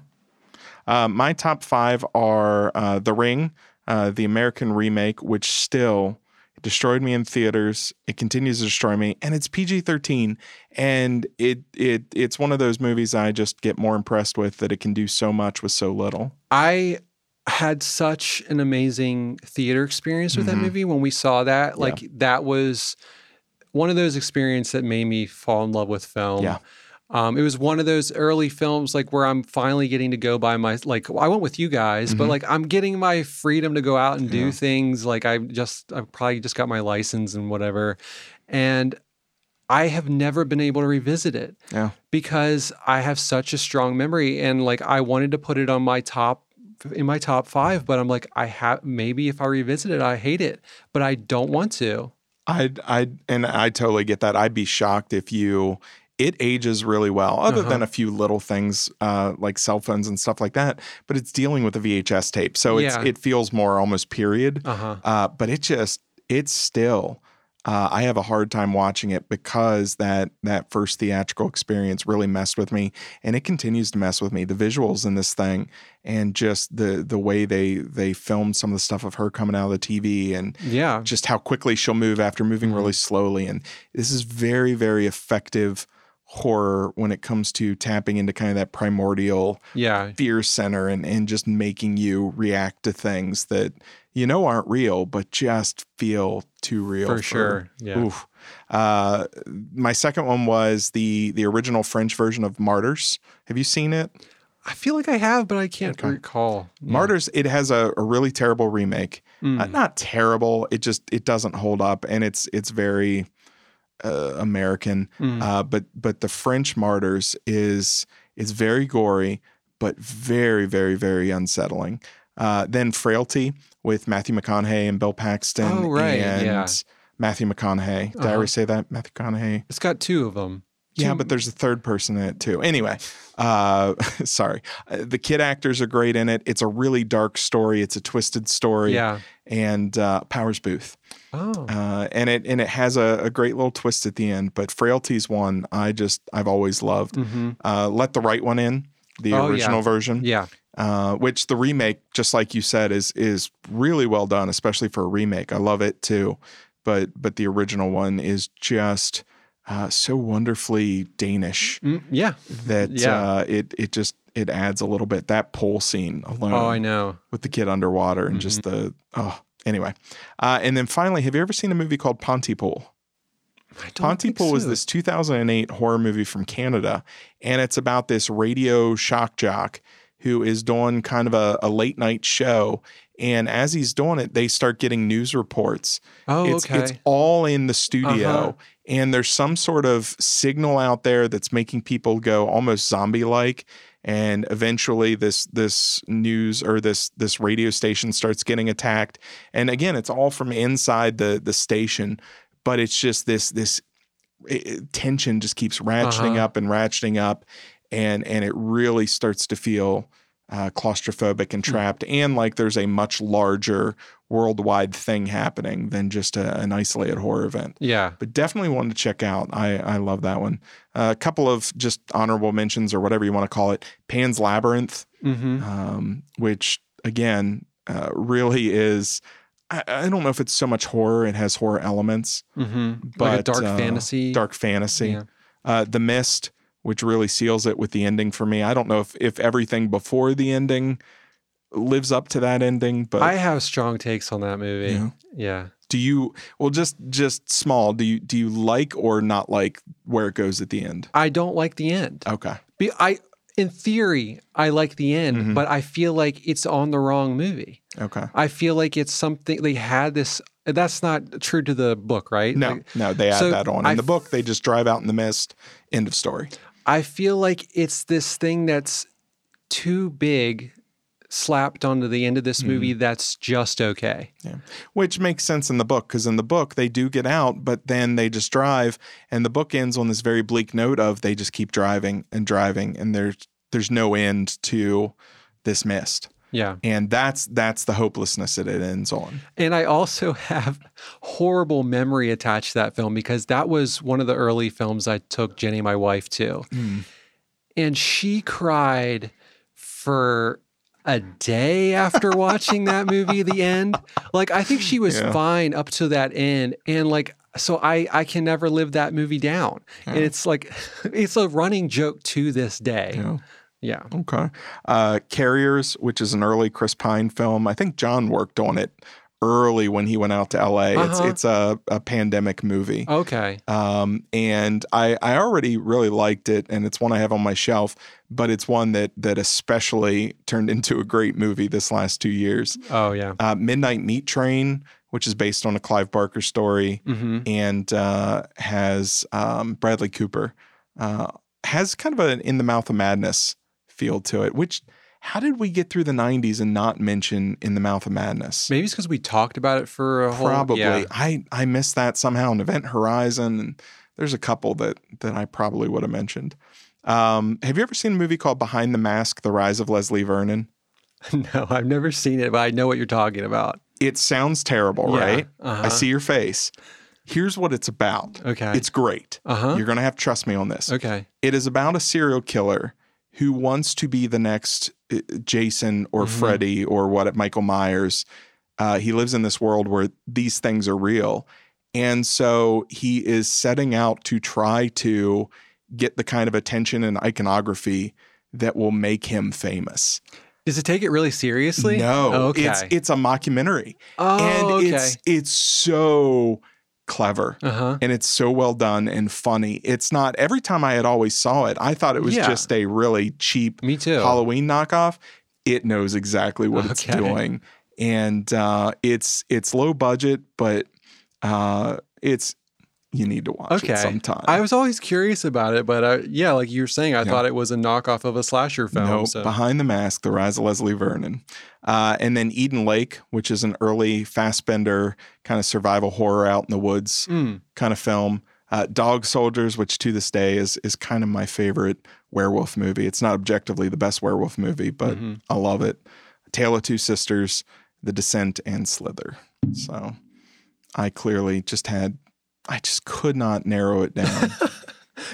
Uh, my top five are uh, The Ring, uh, the American remake, which still destroyed me in theaters. It continues to destroy me, and it's PG thirteen. And it it it's one of those movies I just get more impressed with that it can do so much with so little. I had such an amazing theater experience with mm-hmm. that movie when we saw that. Like yeah. that was one of those experiences that made me fall in love with film. Yeah. Um, it was one of those early films like where I'm finally getting to go by my like I went with you guys, mm-hmm. but like I'm getting my freedom to go out and do yeah. things. Like I just I probably just got my license and whatever, and I have never been able to revisit it Yeah. because I have such a strong memory and like I wanted to put it on my top in my top 5 but I'm like I have maybe if I revisit it I hate it but I don't want to. I I and I totally get that. I'd be shocked if you it ages really well, other Uh-huh. than a few little things uh, like cell phones and stuff like that. But it's dealing with a VHS tape, so it's Yeah. it feels more almost period. Uh-huh. Uh, but it just it's still. Uh, I have a hard time watching it because that that first theatrical experience really messed with me, and it continues to mess with me. The visuals in this thing, and just the the way they they filmed some of the stuff of her coming out of the TV, and Yeah. just how quickly she'll move after moving really slowly. And this is very, very effective horror when it comes to tapping into kind of that primordial Yeah. fear center and, and just making you react to things that you know aren't real, but just feel too real. For sure. Yeah. Oof. Uh, my second one was the the original French version of Martyrs. Have you seen it? I feel like I have but I can't Okay. recall. Yeah. Martyrs. It has a, a really terrible remake. Mm. Uh, not terrible. It just it doesn't hold up, and it's it's very uh, American. Mm. Uh, but but the French Martyrs is is very gory, but very very very unsettling. Uh, then Frailty with Matthew McConaughey and Bill Paxton. Oh, right, and yeah. Matthew McConaughey. Did I Uh-huh. already say that? Matthew McConaughey. It's got two of them. Yeah, but there's a third person in it too. Anyway, uh, sorry. Uh, the kid actors are great in it. It's a really dark story. It's a twisted story. Yeah. And uh, Powers Boothe, Oh. uh, and it and it has a, a great little twist at the end. But Frailty's one I just I've always loved. hmm Uh, Let the Right One In, the Oh, yeah. original version, Yeah. Uh, which the remake, just like you said, is is really well done, especially for a remake. I love it too, but but the original one is just uh, so wonderfully Danish Mm, yeah. that Yeah. uh, it it just it adds a little bit. That pole scene alone Oh, I know. with the kid underwater and just Mm-hmm. the oh anyway. Uh, and then finally, have you ever seen a movie called Pontypool? I don't Pontypool was so. this 2008 horror movie from Canada, and it's about this radio shock jock who is doing kind of a, a late night show. And as he's doing it, they start getting news reports. Oh, it's okay. it's all in the studio, Uh-huh. and there's some sort of signal out there that's making people go almost zombie like. And eventually, this this news or this this radio station starts getting attacked. And again, it's all from inside the the station, but it's just this this eh, tension just keeps ratcheting Uh-huh. up and ratcheting up, and and it really starts to feel uh, claustrophobic and Hmm. trapped, and like there's a much larger worldwide thing happening than just a, an isolated horror event. yeah. But definitely one to check out. I I love that one. Uh, a couple of just honorable mentions or whatever you want to call it. Pan's Labyrinth, hmm um, which again uh, really is. I, I don't know if it's so much horror; it has horror elements, hmm but like dark uh, fantasy. dark fantasy. Yeah. Uh, the Mist, which really seals it with the ending for me. I don't know if if everything before the ending lives up to that ending, but I have strong takes on that movie. Yeah. Yeah. do you? Well, just just small. Do you do you like or not like where it goes at the end? I don't like the end. Okay. Be, I, in theory, I like the end, Mhm. but I feel like it's on the wrong movie. Okay. I feel like it's something they had this. That's not true to the book, right? No, Like, no, they add so that on. In I the book, they just drive out in the mist. End of story. I feel like it's this thing that's too big slapped onto the end of this movie Mm. that's just okay. Yeah. Which makes sense in the book because in the book they do get out, but then they just drive, and the book ends on this very bleak note of they just keep driving and driving, and there's there's no end to this mist, Yeah. and that's that's the hopelessness that it ends on. And I also have horrible memory attached to that film because that was one of the early films I took Jenny, my wife, to. Mm. And she cried for a day after watching that movie, the end. Like, I think she was Yeah. fine up to that end. And like, so I, I can never live that movie down. And it's like, it's a running joke to this day. Yeah. Yeah. Okay. Uh, Carriers, which is an early Chris Pine film. I think John worked on it early when he went out to LA. It's Uh-huh. it's a, a pandemic movie. Okay. Um, and I, I already really liked it, and it's one I have on my shelf. But it's one that that especially turned into a great movie this last two years. Oh yeah. Uh, Midnight Meat Train, which is based on a Clive Barker story, hmm and uh, has um, Bradley Cooper, uh, has kind of an in the mouth of madness feel to it. Which how did we get through the '90s and not mention in the mouth of madness? Maybe it's because we talked about it for a whole. Probably. Yeah. I I missed that somehow in Event Horizon, and there's a couple that that I probably would have mentioned. Um, have you ever seen a movie called Behind the Mask: The Rise of Leslie Vernon? no, I've never seen it, but I know what you're talking about. It sounds terrible, Yeah, right? uh-huh. I see your face. Here's what it's about. Okay. It's great. Uh huh. You're going to have to trust me on this. Okay. It is about a serial killer who wants to be the next uh, Jason or Mhm. Freddy or what Michael Myers. Uh, he lives in this world where these things are real. And so he is setting out to try to get the kind of attention and iconography that will make him famous. Does it take it really seriously? No, Oh, okay. it's it's a mockumentary. oh, and okay. it's it's so clever uh huh. and it's so well done and funny. It's not every time I had always saw it, I thought it was Yeah. just a really cheap Me too. Halloween knockoff. It knows exactly what it's doing. And uh, it's it's low budget, but uh, it's you need to watch Okay. it sometime. I was always curious about it, but uh, yeah, like you were saying, I Yeah. thought it was a knockoff of a slasher film. no, so. Behind the Mask, The Rise of Leslie Vernon. Uh, and then Eden Lake, which is an early Fassbender kind of survival horror out in the woods Mm. kind of film. Uh, Dog Soldiers, which to this day is is kind of my favorite werewolf movie. It's not objectively the best werewolf movie, but Mhm. I love it. Tale of Two Sisters, The Descent, and Slither. So I clearly just had, I just could not narrow it down.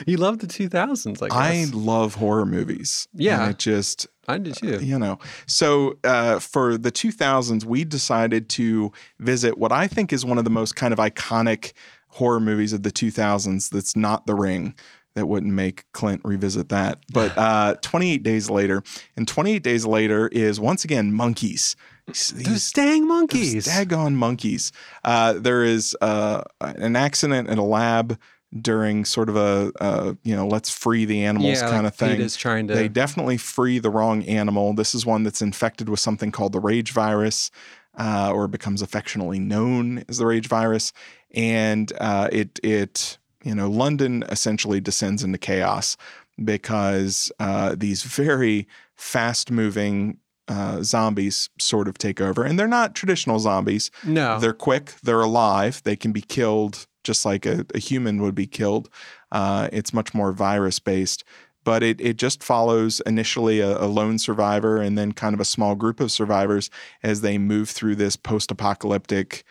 You love the 2000s, I I love horror movies. Yeah. It just, I, did too. you know. So uh, for the 2000s, we decided to visit what I think is one of the most kind of iconic horror movies of the 2000s that's not The Ring. That wouldn't make Clint revisit that. But uh, 28 Days Later. And 28 Days Later is once again monkeys. These- Those dang those monkeys. daggone monkeys. Uh, there is uh, an accident in a lab during sort of a, uh, you know, let's free the animals yeah, kind like of thing. Peter's trying to. They definitely free the wrong animal. This is one that's infected with something called the rage virus, uh, or becomes affectionately known as the rage virus. And uh, it it you know London essentially descends into chaos because uh, these very fast moving uh, zombies sort of take over, and they're not traditional zombies. no. They're quick. They're alive. They can be killed just like a, a human would be killed. Uh, it's much more virus based, but it it just follows initially a, a lone survivor and then kind of a small group of survivors as they move through this post apocalyptic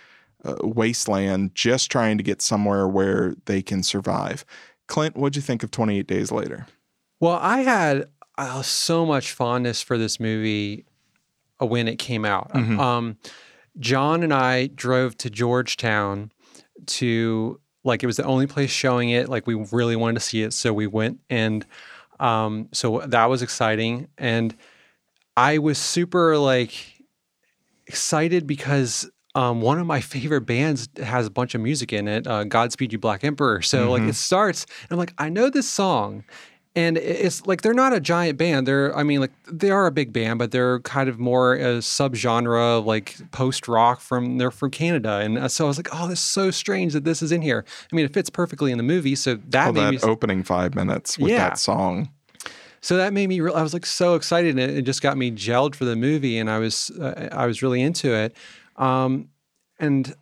uh, wasteland, just trying to get somewhere where they can survive. Clint, what'd you think of Twenty Eight Days Later? Well, I had uh, so much fondness for this movie uh, when it came out. Mhm. Um, John and I drove to Georgetown to like it was the only place showing it. Like we really wanted to see it, so we went, and um, so that was exciting. And I was super like excited because um, one of my favorite bands has a bunch of music in it, uh, Godspeed You Black Emperor. So like Mhm. it starts, and I'm like, I know this song. And it's like they're not a giant band. They're, I mean, like they are a big band, but they're kind of more a subgenre, like post rock from they're from Canada. And uh, so I was like, oh, this is so strange that this is in here. I mean, it fits perfectly in the movie, so that Oh, made me that opening five minutes with Yeah. that song. so that made me real i was like so excited and it, it just got me gelled for the movie and i was uh, i was really into it um, and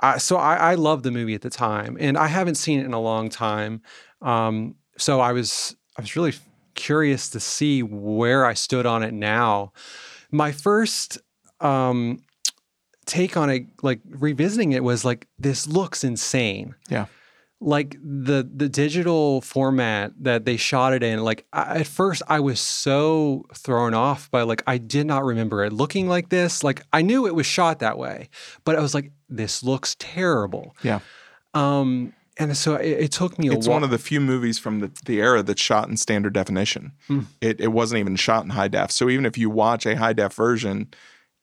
I, so I, I loved the movie at the time and i haven't seen it in a long time. Um, so i was i was really curious to see where i stood on it now. My first um, take on it like revisiting it was like this looks insane. Yeah. Like the the digital format that they shot it in like I, at first i was so thrown off by like i did not remember it looking like this like i knew it was shot that way but i was like this looks terrible Yeah. um and so it, it took me a It's while one of the few movies from the, the era that's shot in standard definition. Hmm. It, it wasn't even shot in high def. So even if you watch a high def version,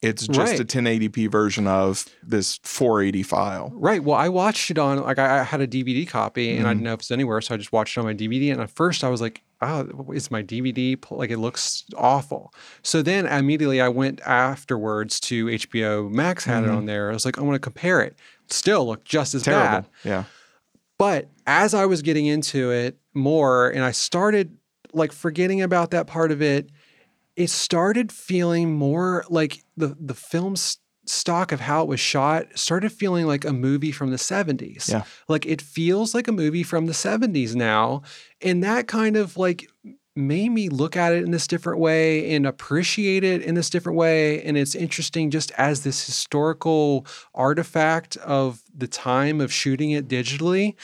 It's just a 1080p version of this 480 file. Right. Well, I watched it on like I, I had a DVD copy and I Mhm. didn't know if it's anywhere, so I just watched it on my DVD. And at first, I was like, "Oh, is my DVD like it looks awful?" So then immediately I went afterwards to HBO Max had it Mhm. on there. I was like, "I want to compare it." Still looked just as Terrible. bad. Yeah. But as I was getting into it more and I started like forgetting about that part of it, it started feeling more like the the film's stock of how it was shot started feeling like a movie from the 70s. Yeah. Like it feels like a movie from the 70s now. And that kind of like made me look at it in this different way and appreciate it in this different way. And it's interesting just as this historical artifact of the time of shooting it digitally.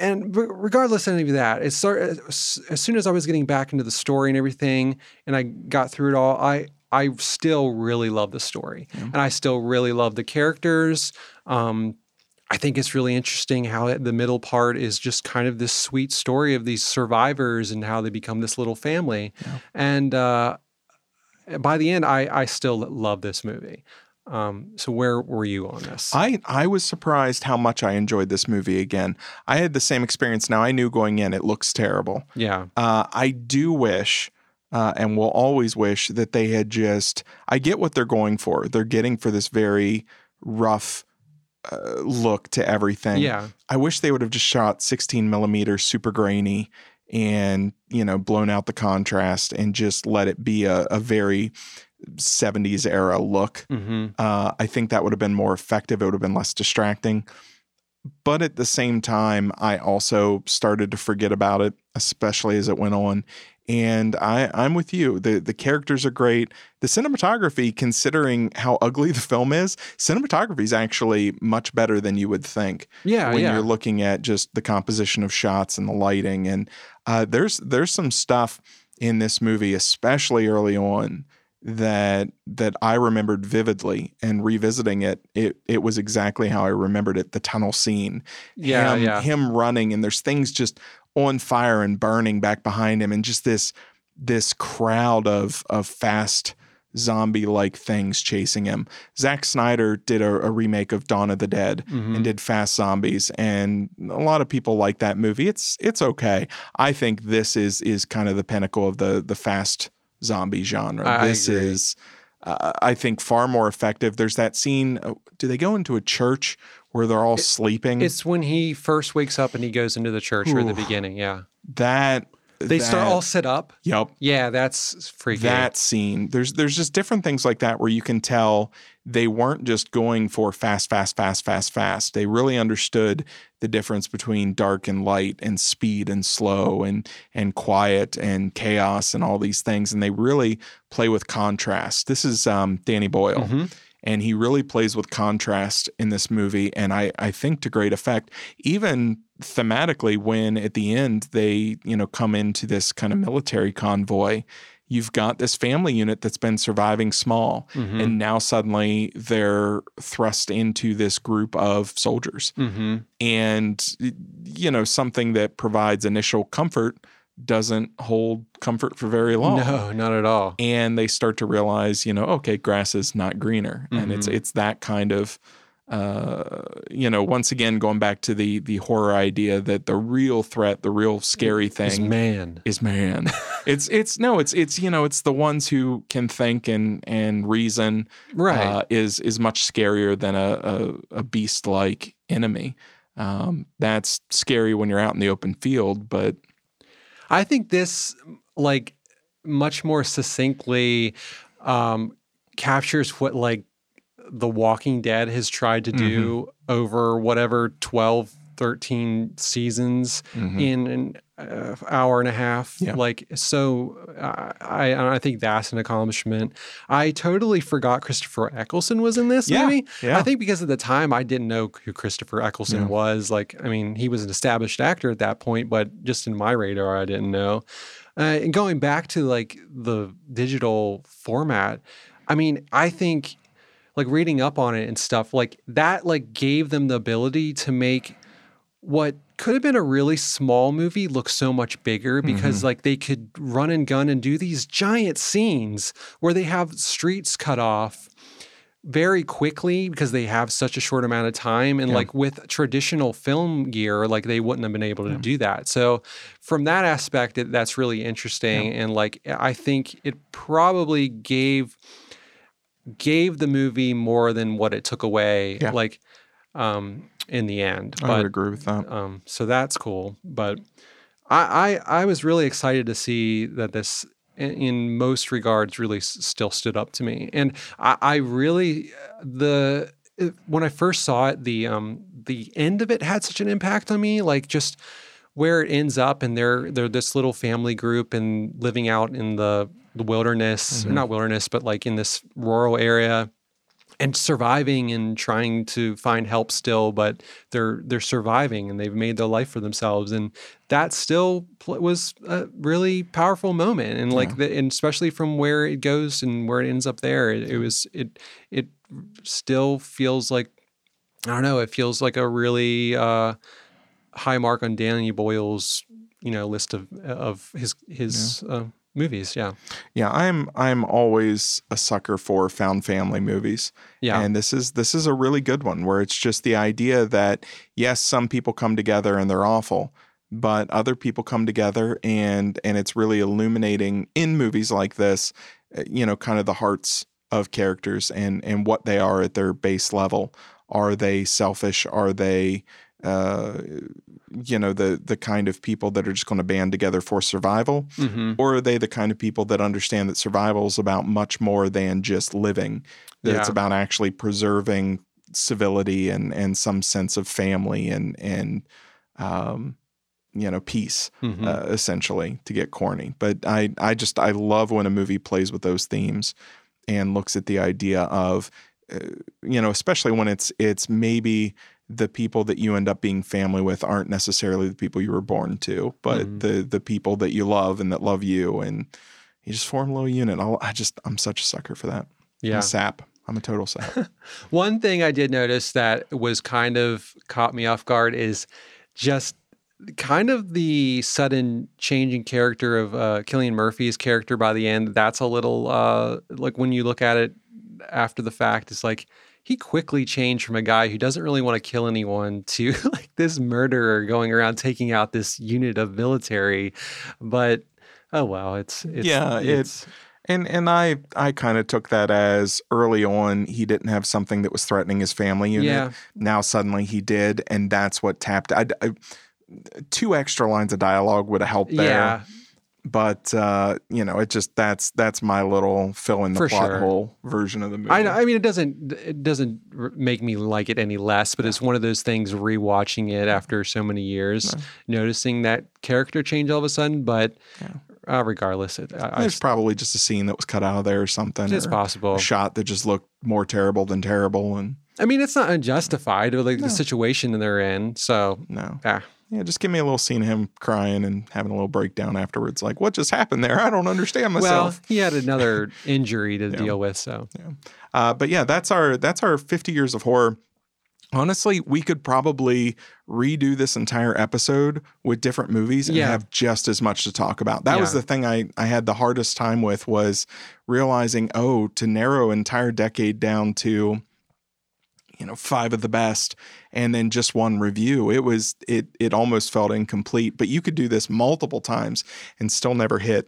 And regardless of any of that, it started as as soon as I was getting back into the story and everything, and I got through it all. I I still really love the story, Yeah. and I still really love the characters. Um, I think it's really interesting how the middle part is just kind of this sweet story of these survivors and how they become this little family. Yeah. And uh, by the end, I I still love this movie. Um, so where were you on this? I, I was surprised how much I enjoyed this movie again. I had the same experience. Now, I knew going in it looks terrible. yeah. Uh, I do wish, uh, and will always wish, that they had just. I get what they're going for. They're getting for this very rough uh, look to everything. Yeah. I wish they would have just shot 16 millimeter super grainy and, you know, blown out the contrast and just let it be a, a very 70s era look. hmm Uh, I think that would have been more effective. It would have been less distracting. But at the same time, I also started to forget about it, especially as it went on. And I, I'm with you. The the characters are great. The cinematography, considering how ugly the film is, cinematography is actually much better than you would think Yeah. when yeah. you're looking at just the composition of shots and the lighting. And uh, there's there's some stuff in this movie, especially early on, that that I remembered vividly. And revisiting it, it it was exactly how I remembered it. The tunnel scene, yeah. him, yeah. him running, and there's things just on fire and burning back behind him, and just this this crowd of of fast zombie like things chasing him. Zack Snyder did a, a remake of Dawn of the Dead Mhm. and did Fast Zombies, and a lot of people like that movie. It's it's okay. I think this is is kind of the pinnacle of the the fast zombie genre. I this agree. is, uh, I think, far more effective. There's that scene. uh, Do they go into a church where they're all sleeping? It's when he first wakes up and he goes into the church or the beginning. Yeah. that They start all set up. Yep. Yeah, that's freaky. that scene there's there's just different things like that where you can tell they weren't just going for fast fast fast fast fast they really understood the difference between dark and light and speed and slow and and quiet and chaos and all these things and they really play with contrast this is um, danny boyle Mhm. and he really plays with contrast in this movie and I, I think to great effect even thematically when at the end they you know come into this kind of military convoy you've got this family unit that's been surviving small Mhm. and now suddenly they're thrust into this group of soldiers Mhm. and you know something that provides initial comfort doesn't hold comfort for very long No, not at all. and they start to realize, you know, okay, grass is not greener, and it's Mhm. it's that kind of, uh, you know, once again going back to the the horror idea that the real threat, the real scary thing man. is man. it's it's no, it's it's you know, it's the ones who can think and and reason Right. uh, is is much scarier than a a, a beast like enemy. Um, that's scary when you're out in the open field, but I think this like much more succinctly um, captures what like The Walking Dead has tried to do Mm-hmm. over whatever 12, 13 seasons mhm. in an uh, hour and a half. Yeah. Like so, uh, I I think that's an accomplishment. I totally forgot Christopher Eccleston was in this Yeah, movie. yeah. I think because at the time I didn't know who Christopher Eccleston Yeah. was. Like, I mean, he was an established actor at that point, but just in my radar, I didn't know. Uh, and going back to like the digital format, I mean, I think like reading up on it and stuff like that, like gave them the ability to make what could have been a really small movie look so much bigger because Mm-hmm. like they could run and gun and do these giant scenes where they have streets cut off very quickly because they have such a short amount of time and Yeah. like with traditional film gear like they wouldn't have been able to do that so from that aspect it, that's really interesting and like i think it probably gave gave the movie more than what it took away Yeah. like um in the end I would agree with that. um, so that's cool. But I, I I was really excited to see that this, in, in most regards, really s- still stood up to me. And I, I really the it- when I first saw it, the um the end of it had such an impact on me. Like just where it ends up, and they're they're this little family group and living out in the the wilderness, or not wilderness, but like in this rural area and surviving and trying to find help still but they're they're surviving and they've made their life for themselves. And that still pl- was a really powerful moment. And like the, and especially from where it goes and where it ends up there it, it was it it still feels like i don't know it feels like a really uh high mark on danny boyle's you know list of of his his uh, movies yeah Yeah, I'm I'm always a sucker for found family movies. yeah And this is this is a really good one where it's just the idea that yes, some people come together and they're awful, but other people come together and and it's really illuminating in movies like this, uh, you know, kind of the hearts of characters and and what they are at their base level. Are they selfish? Are they uh, you know the the kind of people that are just going to band together for survival? Hmm or are they the kind of people that understand that survival is about much more than just living? That it's about actually preserving civility and and some sense of family and and um you know peace hmm uh, essentially to get corny. But i i just i love when a movie plays with those themes and looks at the idea of uh, you know especially when it's it's maybe the people that you end up being family with aren't necessarily the people you were born to but Mhm. the the people that you love and that love you and you just form a little unit. I'll, i just i'm such a sucker for that. I'm yeah. a sap. I'm a total sap. One thing I did notice that was kind of caught me off guard is just kind of the sudden changing character of uh, Cillian Murphy's character by the end. That's a little uh, like when you look at it after the fact, it's like he quickly changed from a guy who doesn't really want to kill anyone to like this murderer going around taking out this unit of military. But oh well, it's, it's Yeah, it- it's And and I I kind of took that as early on he didn't have something that was threatening his family unit. yeah, Now suddenly he did, and that's what tapped. I, I- two extra lines of dialogue would have helped there. yeah, But uh, you know, it just that's that's my little fill in the For plot sure. hole version of the movie. I, I mean, it doesn't it doesn't make me like it any less, but it's one of those things. Rewatching it after so many years, noticing that character change all of a sudden, but Yeah. uh, regardless, it, I, I, There's probably just a scene that was cut out of there or something. it's or possible. A shot that just looked more terrible than terrible, and I mean, it's not unjustified, or like No. the situation they're in. So, no. ah, Yeah, just give me a little scene of him crying and having a little breakdown afterwards. Like, what just happened there? I don't understand myself. well, he had another injury to Yeah. deal with. So, Yeah. Uh, but yeah, that's our that's our 50 years of horror. Honestly, we could probably redo this entire episode with different movies and Yeah. have just as much to talk about. That was the thing I, I had the hardest time with was realizing, oh, to narrow an entire decade down to you know five of the best and then just one review it was it it almost felt incomplete but you could do this multiple times and still never hit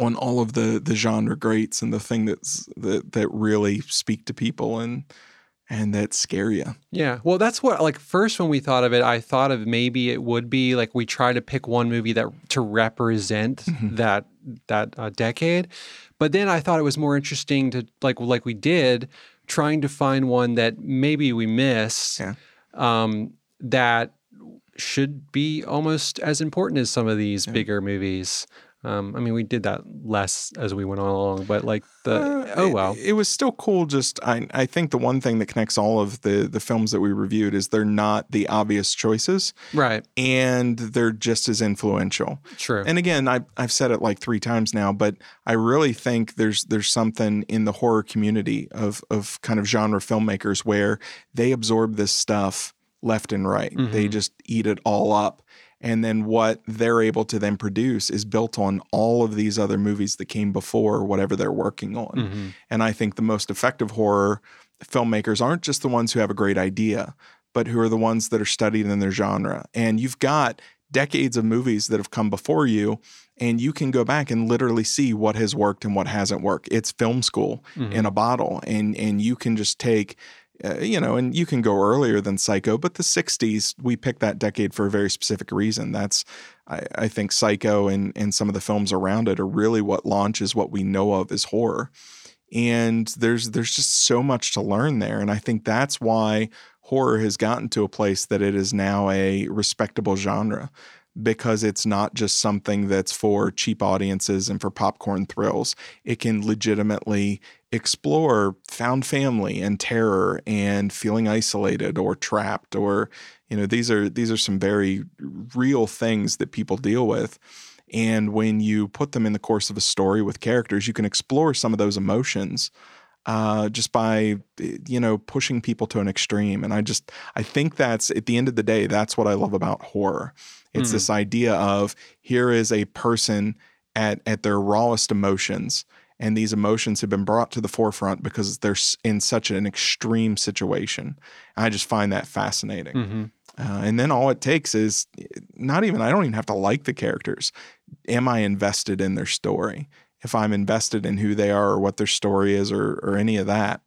on all of the the genre greats and the thing that's that that really speak to people and and that scare you Yeah. Well, that's what like first when we thought of it, I thought of maybe it would be like we try to pick one movie that to represent Mhm. that that uh, decade. But then I thought it was more interesting to like like we did trying to find one that maybe we miss Yeah. um that should be almost as important as some of these Yeah. bigger movies. Um, I mean, we did that less as we went on along, but like the Uh, oh it- well, it, was still cool just I I think the one thing that connects all of the the films that we reviewed is they're not the obvious choices right, and they're just as influential. True, And again, I, I've said it like three times now, but I really think there's there's something in the horror community of of kind of genre filmmakers where they absorb this stuff left and right. They just eat it all up. And then what they're able to then produce is built on all of these other movies that came before whatever they're working on. Mm-hmm. And I think the most effective horror filmmakers aren't just the ones who have a great idea, but who are the ones that are studied in their genre. And you've got decades of movies that have come before you, and you can go back and literally see what has worked and what hasn't worked. It's film school in a bottle, and and you can just take. Uh, you know, and you can go earlier than Psycho, but the 60s, we picked that decade for a very specific reason. That's, I, I think, Psycho and, and some of the films around it are really what launches what we know of as horror and there's there's just so much to learn there and i think that's why horror has gotten to a place that it is now a respectable genre because it's not just something that's for cheap audiences and for popcorn thrills. It can legitimately explore found family and terror and feeling isolated or trapped or you know these are these are some very real things that people deal with. And when you put them in the course of a story with characters, you can explore some of those emotions uh, just by, you know, pushing people to an extreme. And I just, I think that's at the end of the day, that's what I love about horror. It's this idea of here is a person at at their rawest emotions, and these emotions have been brought to the forefront because they're in such an extreme situation. I just find that fascinating. Mm-hmm. Uh, and then all it takes is not even, I don't even have to like the characters. Am I invested in their story? If I'm invested in who they are or what their story is or, or any of that,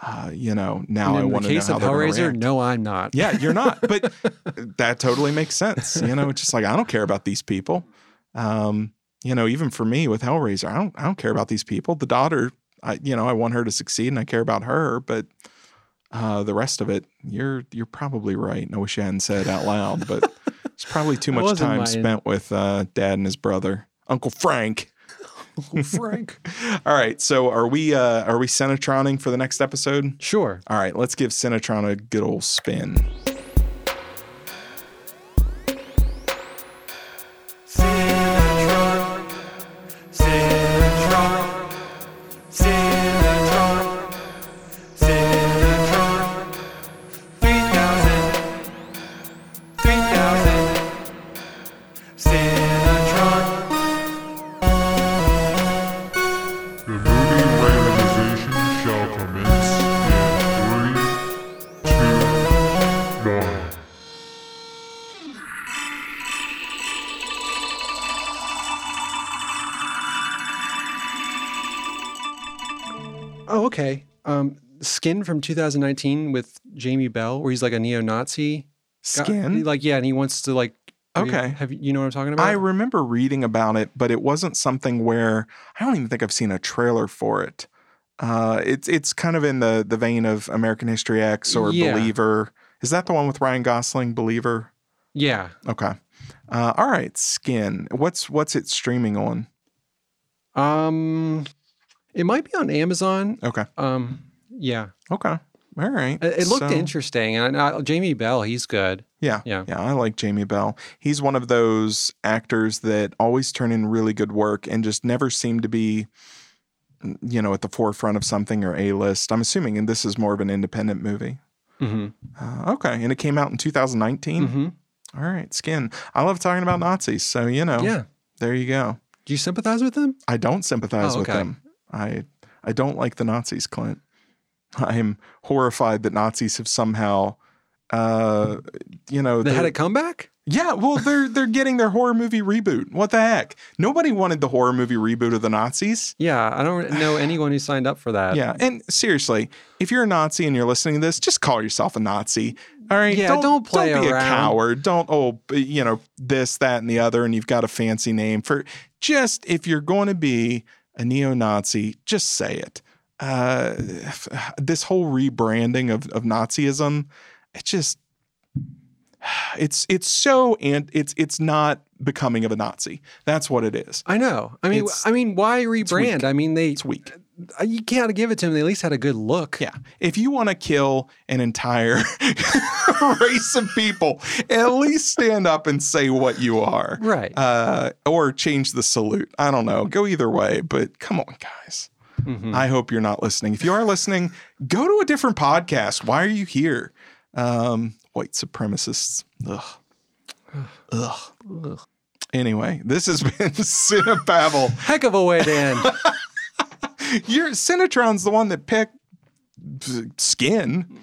uh, you know, now I want to know case how of they're Hellraiser, no, I'm not. Yeah, you're not. But that totally makes sense. You know, it's just like I don't care about these people. Um, you know, even for me with Hellraiser, I don't I don't care about these people. The daughter, I you know, I want her to succeed and I care about her, but uh, the rest of it, you're you're probably right. And I wish you hadn't said it out loud, but it's probably too much time spent with uh, dad and his brother, Uncle Frank. Frank. All right, so are we uh, are we Cinetroning for the next episode? Sure. All right, let's give Cinetron a good old spin. Skin from 2019 with Jamie Bell, where he's like a neo-Nazi. guy- Skin. Like, yeah, and he wants to like. have you- Okay. have you, you know what I'm talking about? I remember reading about it, but it wasn't something where I don't even think I've seen a trailer for it. Uh, it's it's kind of in the the vein of American History X or Yeah. Believer. Is that the one with Ryan Gosling? Believer. yeah. Okay. Uh, all right. Skin. What's what's it streaming on? Um, it might be on Amazon. Okay. Um, yeah. Okay. All right. It, it looked So- interesting, and uh, Jamie Bell, he's good. Yeah. Yeah. Yeah. I like Jamie Bell. He's one of those actors that always turn in really good work and just never seem to be, you know, at the forefront of something or A list. I'm assuming, and this is more of an independent movie. Mm-hmm. Uh, okay. And it came out in 2019. Mm-hmm. All right. Skin. I love talking about Nazis. So, you know, Yeah. there you go. Do you sympathize with them? I don't sympathize Oh, with them. I I don't like the Nazis, Clint. I am horrified that Nazis have somehow, uh, you know, They had a comeback. yeah. Well, they're they're getting their horror movie reboot. What the heck? Nobody wanted the horror movie reboot of the Nazis. Yeah, I don't know anyone who signed up for that. Yeah, and seriously, if you're a Nazi and you're listening to this, just call yourself a Nazi. All right, Yeah, don't play Don't be around. a coward. Don't oh, you know this, that, and the other, and you've got a fancy name for. Just if you're going to be a neo-Nazi, just say it. Uh, this whole rebranding of of Nazism, it just it's it's so and it's it's not becoming of a Nazi. That's what it is. I know. I mean, It's- I mean, why rebrand? I mean, they It's weak. uh, you gotta give it to them. They at least had a good look. Yeah. If you want to kill an entire race of people, at least stand up and say what you are. Right. Uh, or change the salute. I don't know. Go either way, but come on, guys. Mhm. I hope you're not listening. If you are listening, go to a different podcast. Why are you here? Um, white supremacists. Ugh. Ugh. Ugh. Anyway, this has been Cinebabble. Heck of a way to end. Your Cinetron's the one that picked skin.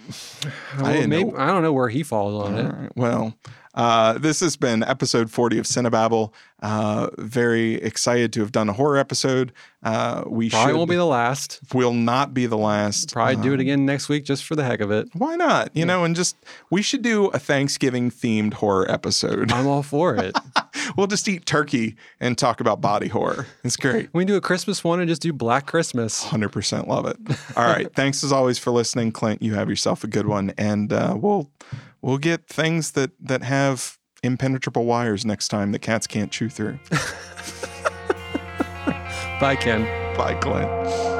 Well, didn't maybe. I don't know where he falls on it. All right. Well, uh, this has been episode 40 of Cinebabble. Uh, very excited to have done a horror episode. Uh, we Probably should, won't be the last. will not be the last. Probably do it Uh, again next week just for the heck of it. Why not? You know, and just we should do a Thanksgiving themed horror episode. I'm all for it. we'll just eat turkey and talk about body horror. It's great. we can do a Christmas one and just do Black Christmas. 100% love it. All right. Thanks as always for listening, Clint. You have yourself a good one, and uh, we'll we'll get things that that have impenetrable wires next time that cats can't chew through. Bye, Ken. Bye, Clint.